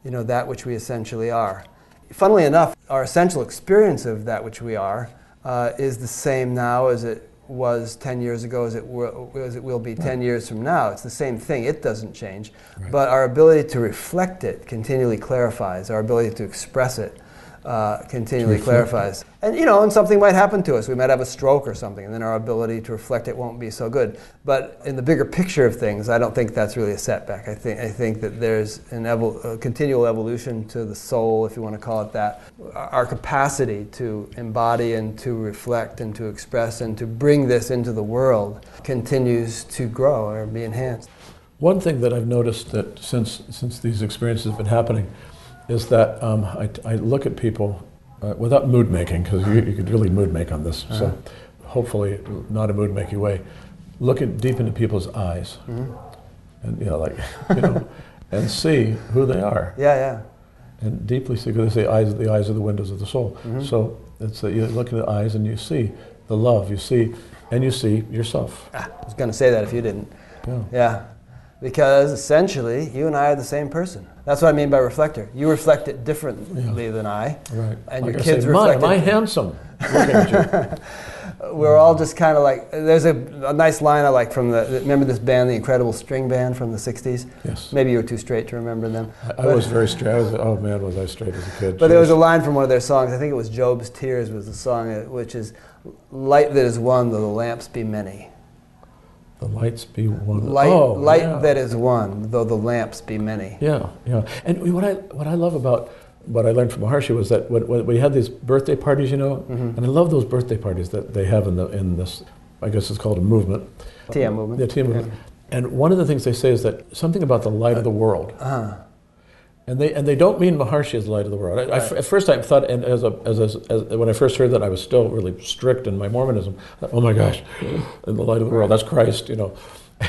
A: you know, that which we essentially are. Funnily enough, our essential experience of that which we are uh, is the same now as it was 10 years ago as it, will, as it will be 10 years from now. It's the same thing, it doesn't change. Right. But our ability to reflect it continually clarifies, our ability to express it uh, continually clarifies. And you know, and something might happen to us. We might have a stroke or something, and then our ability to reflect it won't be so good. But in the bigger picture of things, I don't think that's really a setback. I think I think that there's an evol- a continual evolution to the soul, if you want to call it that. Our capacity to embody and to reflect and to express and to bring this into the world continues to grow or be enhanced.
B: One thing that I've noticed that since since these experiences have been happening is that um, I, I, look at people uh, without mood making, because you, you, could really mood make on this, uh-huh. so hopefully not a mood making way. Look at deep into people's eyes, mm-hmm. and you know, like you know, and see who they are.
A: Yeah, yeah.
B: And deeply see, because they say eyes, the eyes are the windows of the soul. Mm-hmm. So it's that you look in the eyes and you see the love, you see, and you see yourself.
A: Ah, I was going to say that if you didn't. Yeah. Yeah because essentially you and I are the same person. That's what I mean by reflector. You reflect it differently yeah. than I,
B: right.
A: and like your kids say, reflect
B: Am I handsome?
A: We're all just kind of like. There's a, a, nice line I like from the. Remember this band, the Incredible String Band from the '60s?
B: Yes.
A: Maybe you were too straight to remember them.
B: I, I was very straight. I was, oh man, was I straight as a kid?
A: But Jeez. there was a line from one of their songs. I think it was Job's Tears was the song, uh, which is, "Light that is one, though the lamps be many."
B: The lights be one.
A: Light, oh, light yeah. that is one, though the lamps be many.
B: Yeah, yeah. And what I what I love about what I learned from Maharishi was that when, when we had these birthday parties, you know, mm-hmm. and I love those birthday parties that they have in the in this. I guess it's called a movement.
A: TM movement.
B: Yeah, TM movement. Yeah. And one of the things they say is that something about the light uh, of the world. Uh-huh. And they and they don't mean Maharishi as the light of the world. I, right. I, at first, I thought, and as, a, as, a, as when I first heard that, I was still really strict in my Mormonism. Thought, oh my gosh, in the light of the world, that's Christ, you know.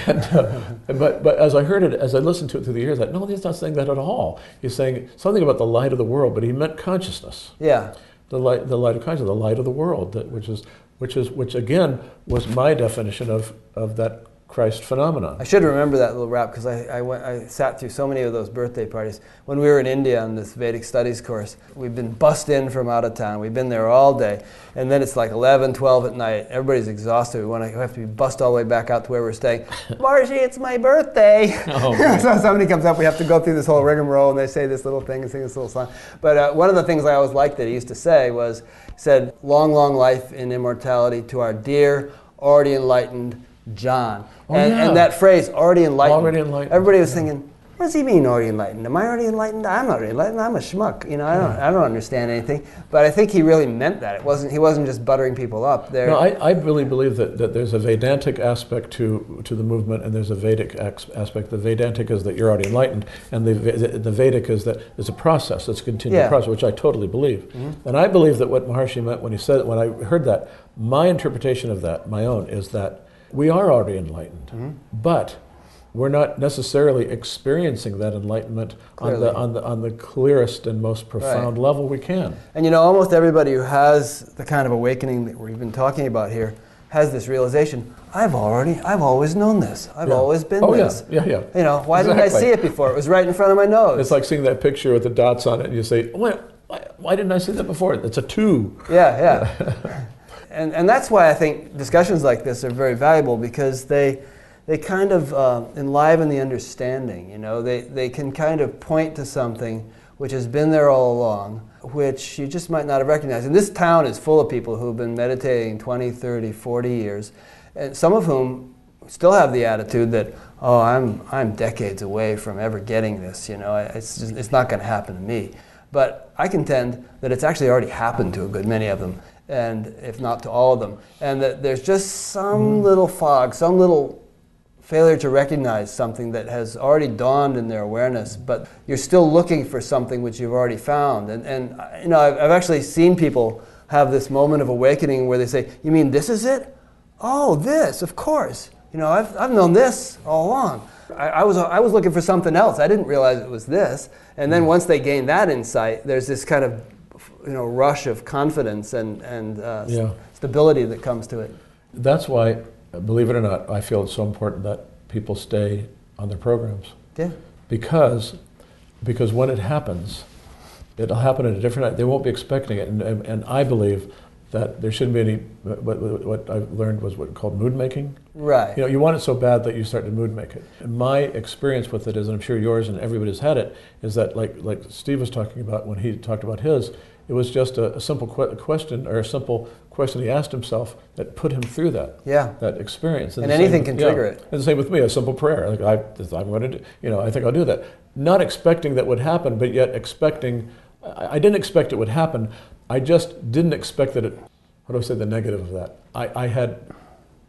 B: And, uh, but but as I heard it, as I listened to it through the years, I no, he's not saying that at all. He's saying something about the light of the world, but he meant consciousness.
A: Yeah.
B: The light, the light of consciousness, the light of the world, that, which is which is which again was my definition of of that Christ phenomenon.
A: I should remember that little rap because I, I, went, I sat through so many of those birthday parties. When we were in India on this Vedic studies course, we've been bussed in from out of town. We've been there all day. And then it's like 11, 12 at night. Everybody's exhausted. We, want to, we have to be bussed all the way back out to where we're staying. Marcy, it's my birthday.
B: Oh,
A: so somebody comes up, we have to go through this whole rigmarole, and they say this little thing and sing this little song. But uh, one of the things I always liked that he used to say was, said, long, long life in immortality to our dear, already enlightened John.
B: Oh,
A: and,
B: yeah.
A: and that phrase, already enlightened.
B: Already enlightened,
A: Everybody was
B: yeah.
A: thinking, what does he mean already enlightened? Am I already enlightened? I'm not already enlightened. I'm a schmuck. You know, I don't, I don't understand anything. But I think he really meant that. It wasn't. He wasn't just buttering people up. There.
B: No, I, I really believe that, that there's a Vedantic aspect to, to the movement and there's a Vedic aspect. The Vedantic is that you're already enlightened, and the, Ve- the Vedic is that it's a process, it's a continual
A: Yeah.
B: process, which I totally believe. Mm-hmm. And I believe that what Maharishi meant when he said it, when I heard that, my interpretation of that, my own, is that we are already enlightened, mm-hmm. but we're not necessarily experiencing that enlightenment on the, on, the, on the clearest and most profound level we can.
A: And you know, almost everybody who has the kind of awakening that we've been talking about here has this realization: I've already, I've always known this. I've
B: Yeah.
A: always been
B: Oh, yeah.
A: this.
B: Yeah, yeah.
A: You know, why didn't I see it before? It was right in front of my nose.
B: It's like seeing that picture with the dots on it, and you say, why, why, why didn't I see that before? It's a two.
A: Yeah, yeah. and, and that's why I think discussions like this are very valuable because they, they kind of uh, enliven the understanding. You know, they, they can kind of point to something which has been there all along, which you just might not have recognized. And this town is full of people who've been meditating 20, 30, 40 years, and some of whom still have the attitude that, oh, I'm, I'm decades away from ever getting this. You know, it's, just, it's not going to happen to me. But I contend that it's actually already happened to a good many of them, and if not to all of them. And that there's just some mm-hmm. little fog, some little failure to recognize something that has already dawned in their awareness, but you're still looking for something which you've already found. And, and you know, I've, I've actually seen people have this moment of awakening where they say, You mean this is it? Oh, this, of course. You know, I've, I've known this all along. I, I, was, I was looking for something else. I didn't realize it was this. And then mm-hmm. once they gain that insight, there's this kind of you know, rush of confidence and, and uh,
B: Yeah.
A: stability that comes to it.
B: That's why, believe it or not, I feel it's so important that people stay on their programs.
A: Yeah.
B: Because, because when it happens, it'll happen at a different night. They won't be expecting it. And, and, and I believe that there shouldn't be any, what, what- what I've learned was what called mood making.
A: Right.
B: You know, you want it so bad that you start to mood make it. And my experience with it is, and I'm sure yours and everybody's had it, is that like like Steve was talking about when he talked about his, it was just a, a simple que- question or a simple question he asked himself that put him through that
A: Yeah.
B: that experience.
A: And
B: the
A: anything
B: same-
A: can trigger it.
B: And the same with me, a simple prayer. Like I, I'm going to, do, you know, I think I'll do that. Not expecting that would happen, but yet expecting. I, I didn't expect it would happen. I just didn't expect that it. How do I say the negative of that? I, I had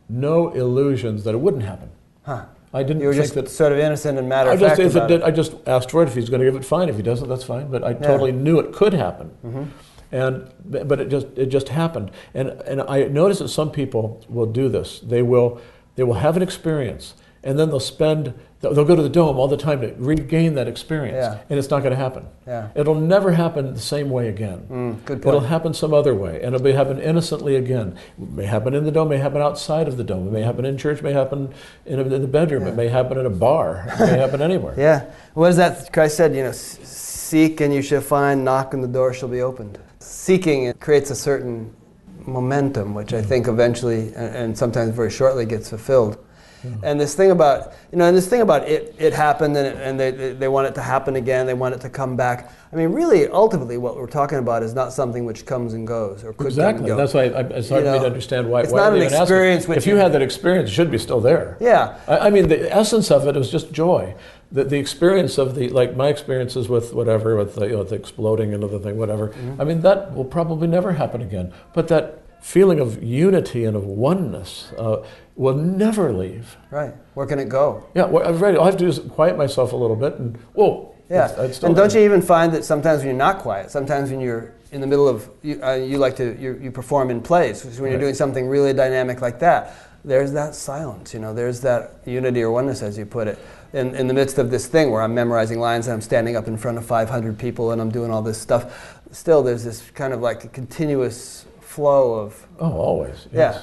B: no illusions that it wouldn't happen.
A: Huh.
B: I didn't
A: You were
B: think
A: just
B: that.
A: sort of innocent and matter of fact.
B: if it
A: about
B: did, I just asked it. If he's going to give it, fine. If he doesn't, that's fine. But I totally knew it could happen,
A: Mm-hmm.
B: and but it just it just happened. And and I notice that some people will do this. They will they will have an experience, and then they'll spend they'll go to the dome all the time to regain that experience,
A: Yeah.
B: and it's not going to happen.
A: Yeah.
B: It'll never happen the same way again.
A: Mm, good
B: It'll happen some other way, and it'll be happen innocently again. It may happen in the dome, may happen outside of the dome, it may happen in church, may happen in, a, in the bedroom, it may happen in a bar, it may happen anywhere.
A: Yeah. What is that? Christ said, you know, seek and you shall find, knock and the door shall be opened. Seeking it creates a certain momentum, which I think eventually and, and sometimes very shortly gets fulfilled. And this thing about, you know, and this thing about it, it happened and, it, and they, they want it to happen again, they want it to come back. I mean, really, ultimately, what we're talking about is not something which comes and goes or could
B: Exactly.
A: come and go.
B: That's why I, it's hard
A: You
B: for me
A: know,
B: to understand why.
A: it's
B: why
A: not an
B: even ask it.
A: experience
B: If you
A: you-
B: had that experience, it should be still there.
A: Yeah.
B: I, I mean, the essence of it was just joy. The, the experience of the, like my experiences with whatever, with the, you know, the exploding and other thing, whatever.
A: Mm-hmm.
B: I mean, that will probably never happen again. But that feeling of unity and of oneness uh, will never leave.
A: Right. Where can it go?
B: Yeah, well, I've read. All I have to do is quiet myself a little bit, and whoa.
A: Yeah,
B: it's- it's still
A: and don't you even find that sometimes when you're not quiet, sometimes when you're in the middle of, you, uh, you like to, you, you perform in plays, so when you're doing something really dynamic like that, there's that silence, you know, there's that unity or oneness, as you put it, in, in the midst of this thing where I'm memorizing lines and I'm standing up in front of 500 people and I'm doing all this stuff. Still, there's this kind of like a continuous flow of,
B: Oh, always.
A: Yeah.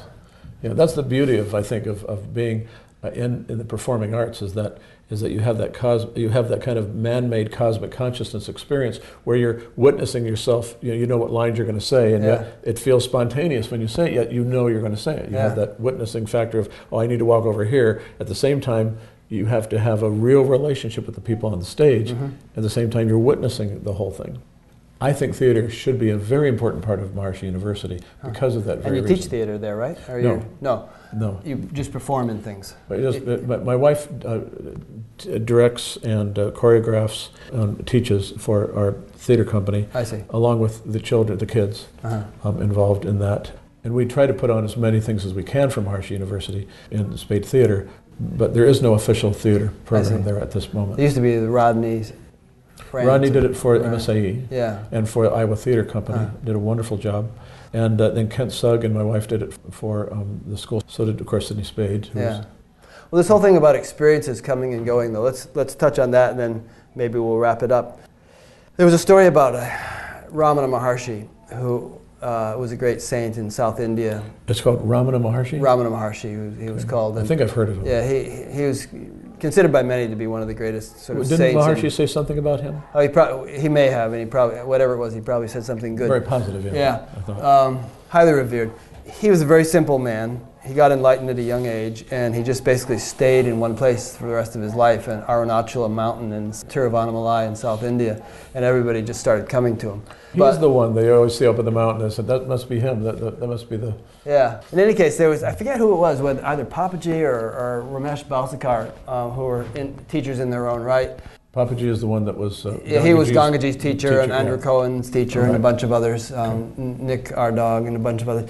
B: Yeah, that's the beauty of I think of, of being uh, in, in the performing arts is that is that you have that cos- you have that kind of man-made cosmic consciousness experience where you're witnessing yourself. You know, you know what lines you're going to say, and
A: Yeah.
B: yet it feels spontaneous when you say it. Yet you know you're going to say it. You have that witnessing factor of oh, I need to walk over here. At the same time, you have to have a real relationship with the people on the stage.
A: Mm-hmm.
B: At the same time, you're witnessing the whole thing. I think theater should be a very important part of Maharishi University because of that very And
A: you
B: reason.
A: teach theater there, right? Or
B: No.
A: you- No.
B: No.
A: You just perform in things.
B: But just, but my, wife uh, directs and uh, choreographs and teaches for our theater company,
A: I see.
B: along with the children, the kids
A: Uh-huh.
B: um, involved in that. And we try to put on as many things as we can from Maharishi University in Spade Theater, but there is no official theater program there at this moment.
A: It used to be the Rodney's.
B: Rodney did it for
A: Right.
B: MSAE
A: Yeah.
B: and for Iowa Theater Company,
A: Huh.
B: did a wonderful job. And uh, then Kent Sugg and my wife did it for um, the school. So did, of course, Sidney Spade.
A: Yeah. Well, this whole thing about experiences coming and going, though, let's let's touch on that, and then maybe we'll wrap it up. There was a story about uh, Ramana Maharshi, who uh, was a great saint in South India.
B: It's called Ramana Maharshi?
A: Ramana Maharshi, he was, he was called.
B: I think I've heard of him.
A: Yeah, he he was considered by many to be one of the greatest sort of
B: Didn't
A: saints. in-
B: Maharishi say something about him?
A: oh, he probably he may have, and he probably whatever it was, he probably said something good.
B: Very positive, yeah.
A: Yeah. Um, highly revered. He was a very simple man. He got enlightened at a young age, and he just basically stayed in one place for the rest of his life, in Arunachala Mountain in Tiruvannamalai in South India, and everybody just started coming to him.
B: He's the one they always see up in the mountain. I said, that must be him. That, that, that must be the.
A: Yeah. In any case, there was I forget who it was, whether either Papaji or, or Ramesh Balsekar, uh, who were in, teachers in their own right.
B: Papaji is the one that was. Uh,
A: Yeah, he was
B: Gangaji's
A: teacher,
B: teacher,
A: and Andrew
B: yeah.
A: Cohen's teacher and a bunch of others, um, Nick Ardog and a bunch of others.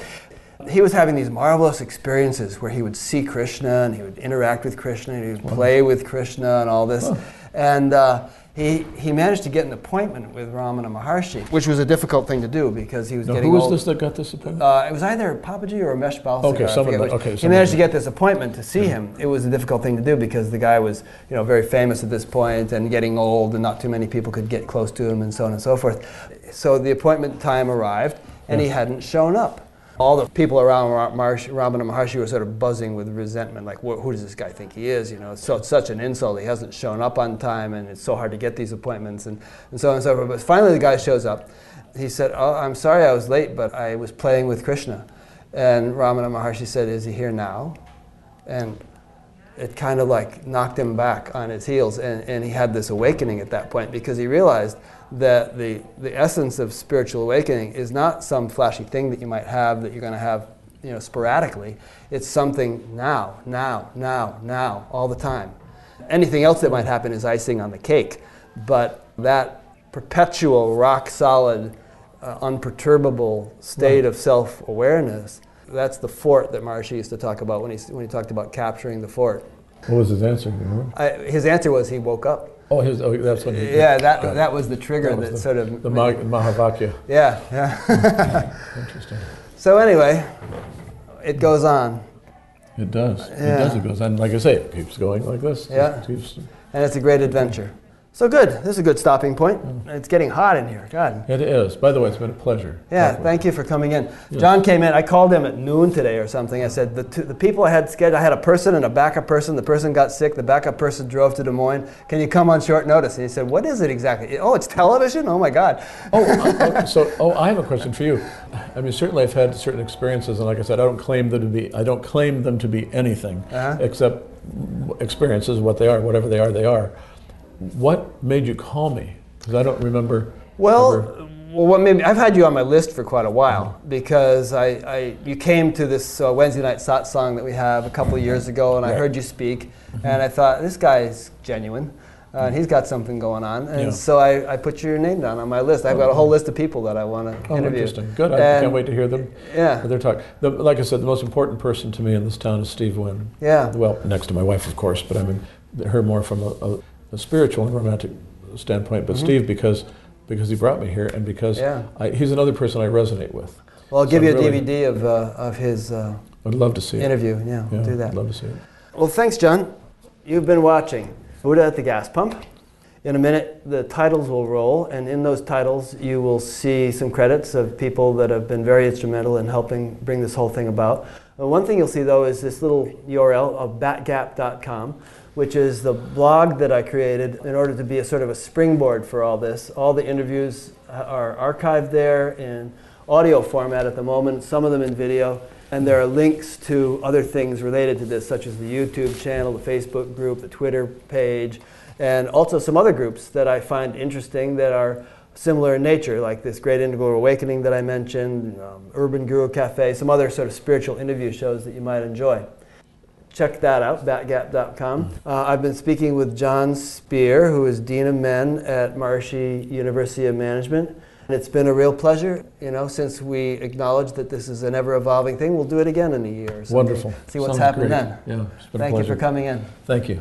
A: He was having these marvelous experiences where he would see Krishna and he would interact with Krishna and he would play with Krishna and all this. And uh, he, he managed to get an appointment with Ramana Maharshi, which was a difficult thing to do because he was
B: Now,
A: getting
B: who was
A: old.
B: this that got this appointment?
A: Uh, it was either Papaji or Ramesh Balsekar.
B: Okay, someone
A: forget
B: like-
A: which.
B: okay,
A: he managed to get this appointment to see him. It was a difficult thing to do because the guy was, you know, very famous at this point and getting old, and not too many people could get close to him, and so on and so forth. So the appointment time arrived, and he hadn't shown up. All the people around Ramana Maharshi were sort of buzzing with resentment, like, who does this guy think he is? You know, so it's such an insult. He hasn't shown up on time, and it's so hard to get these appointments, and, and so on and so forth. But finally, the guy shows up. He said, "Oh, I'm sorry I was late, but I was playing with Krishna." And Ramana Maharshi said, "Is he here now?" And it kind of like knocked him back on his heels, and, and he had this awakening at that point because he realized that the, the essence of spiritual awakening is not some flashy thing that you might have that you're going to have you know sporadically it's something now now now now all the time anything else that might happen is icing on the cake but that perpetual rock solid uh, unperturbable state of self-awareness that's the fort that Maharishi used to talk about when he, when he talked about capturing the fort.
B: What was his answer? You remember?
A: I, his answer was he woke up.
B: Oh, his, oh that's when he.
A: Yeah, that,
B: it.
A: that was the trigger
B: That
A: that,
B: the-
A: sort of.
B: The Ma- Mahavakya.
A: yeah, yeah.
B: Interesting.
A: so anyway, it goes on,
B: It does.
A: Yeah.
B: It does. It goes. And like I say, it keeps going like this.
A: Yeah.
B: It keeps,
A: and it's a great adventure. So good. This is a good stopping point. It's getting hot in here. God.
B: it is. By the way, it's been a pleasure.
A: Yeah, thank you for coming in. John came in. I called him at noon today or something. I said the, two, the people I had scheduled. I had a person and a backup person. The person got sick. The backup person drove to Des Moines. Can you come on short notice? And he said, "What is it exactly? Oh, it's television. Oh my God."
B: Oh, okay, so oh, I have a question for you. I mean, certainly I've had certain experiences, and like I said, I don't claim them to be. I don't claim them to be anything
A: Uh-huh.
B: except experiences. What they are, whatever they are, they are. What made you call me? Because I don't remember.
A: Well,
B: ever-
A: well, what made me, I've had you on my list for quite a while because I, I you came to this uh, Wednesday night satsang that we have a couple of years ago, and I heard you speak, and I thought this guy is genuine. Uh, and he's got something going on, and
B: Yeah.
A: so I, I put your name down on my list. I've got a whole list of people that I want to
B: oh,
A: interview.
B: interesting. Good. I
A: And-
B: can't wait to hear them.
A: Yeah,
B: Their talk. The, like I said, the most important person to me in this town is Steve Wynn.
A: yeah,
B: Well, next to my wife, of course, but I mean her more from a, a, a spiritual and romantic standpoint. But Steve, because because he brought me here, and because
A: Mm-hmm. Yeah.
B: I, he's another person I resonate with.
A: Well, I'll
B: So
A: give you a
B: really-
A: DVD of uh, of his uh,
B: I'd love to see it.
A: interview. Yeah, we'll
B: Yeah,
A: do that.
B: I'd love to see it.
A: Well, thanks, John. You've been watching Buddha at the Gas Pump. In a minute, the titles will roll, and in those titles, you will see some credits of people that have been very instrumental in helping bring this whole thing about. Uh, one thing you'll see though is this little URL of batgap.com, which is the blog that I created in order to be a sort of a springboard for all this. All the interviews are archived there in audio format at the moment, some of them in video. And there are links to other things related to this, such as the YouTube channel, the Facebook group, the Twitter page, and also some other groups that I find interesting that are similar in nature, like this Great Integral Awakening that I mentioned, um, Urban Guru Cafe, some other sort of spiritual interview shows that you might enjoy. Check that out, batgap.com. Uh, I've been speaking with John Speer, who is Dean of Men at Maharishi University of Management. And it's been a real pleasure, you know, since we acknowledge that this is an ever evolving thing. We'll do it again in a year or.
B: Wonderful.
A: See what's
B: Sounds
A: happened
B: great.
A: then.
B: Yeah, it's been a
A: Thank you for coming in.
B: Thank you.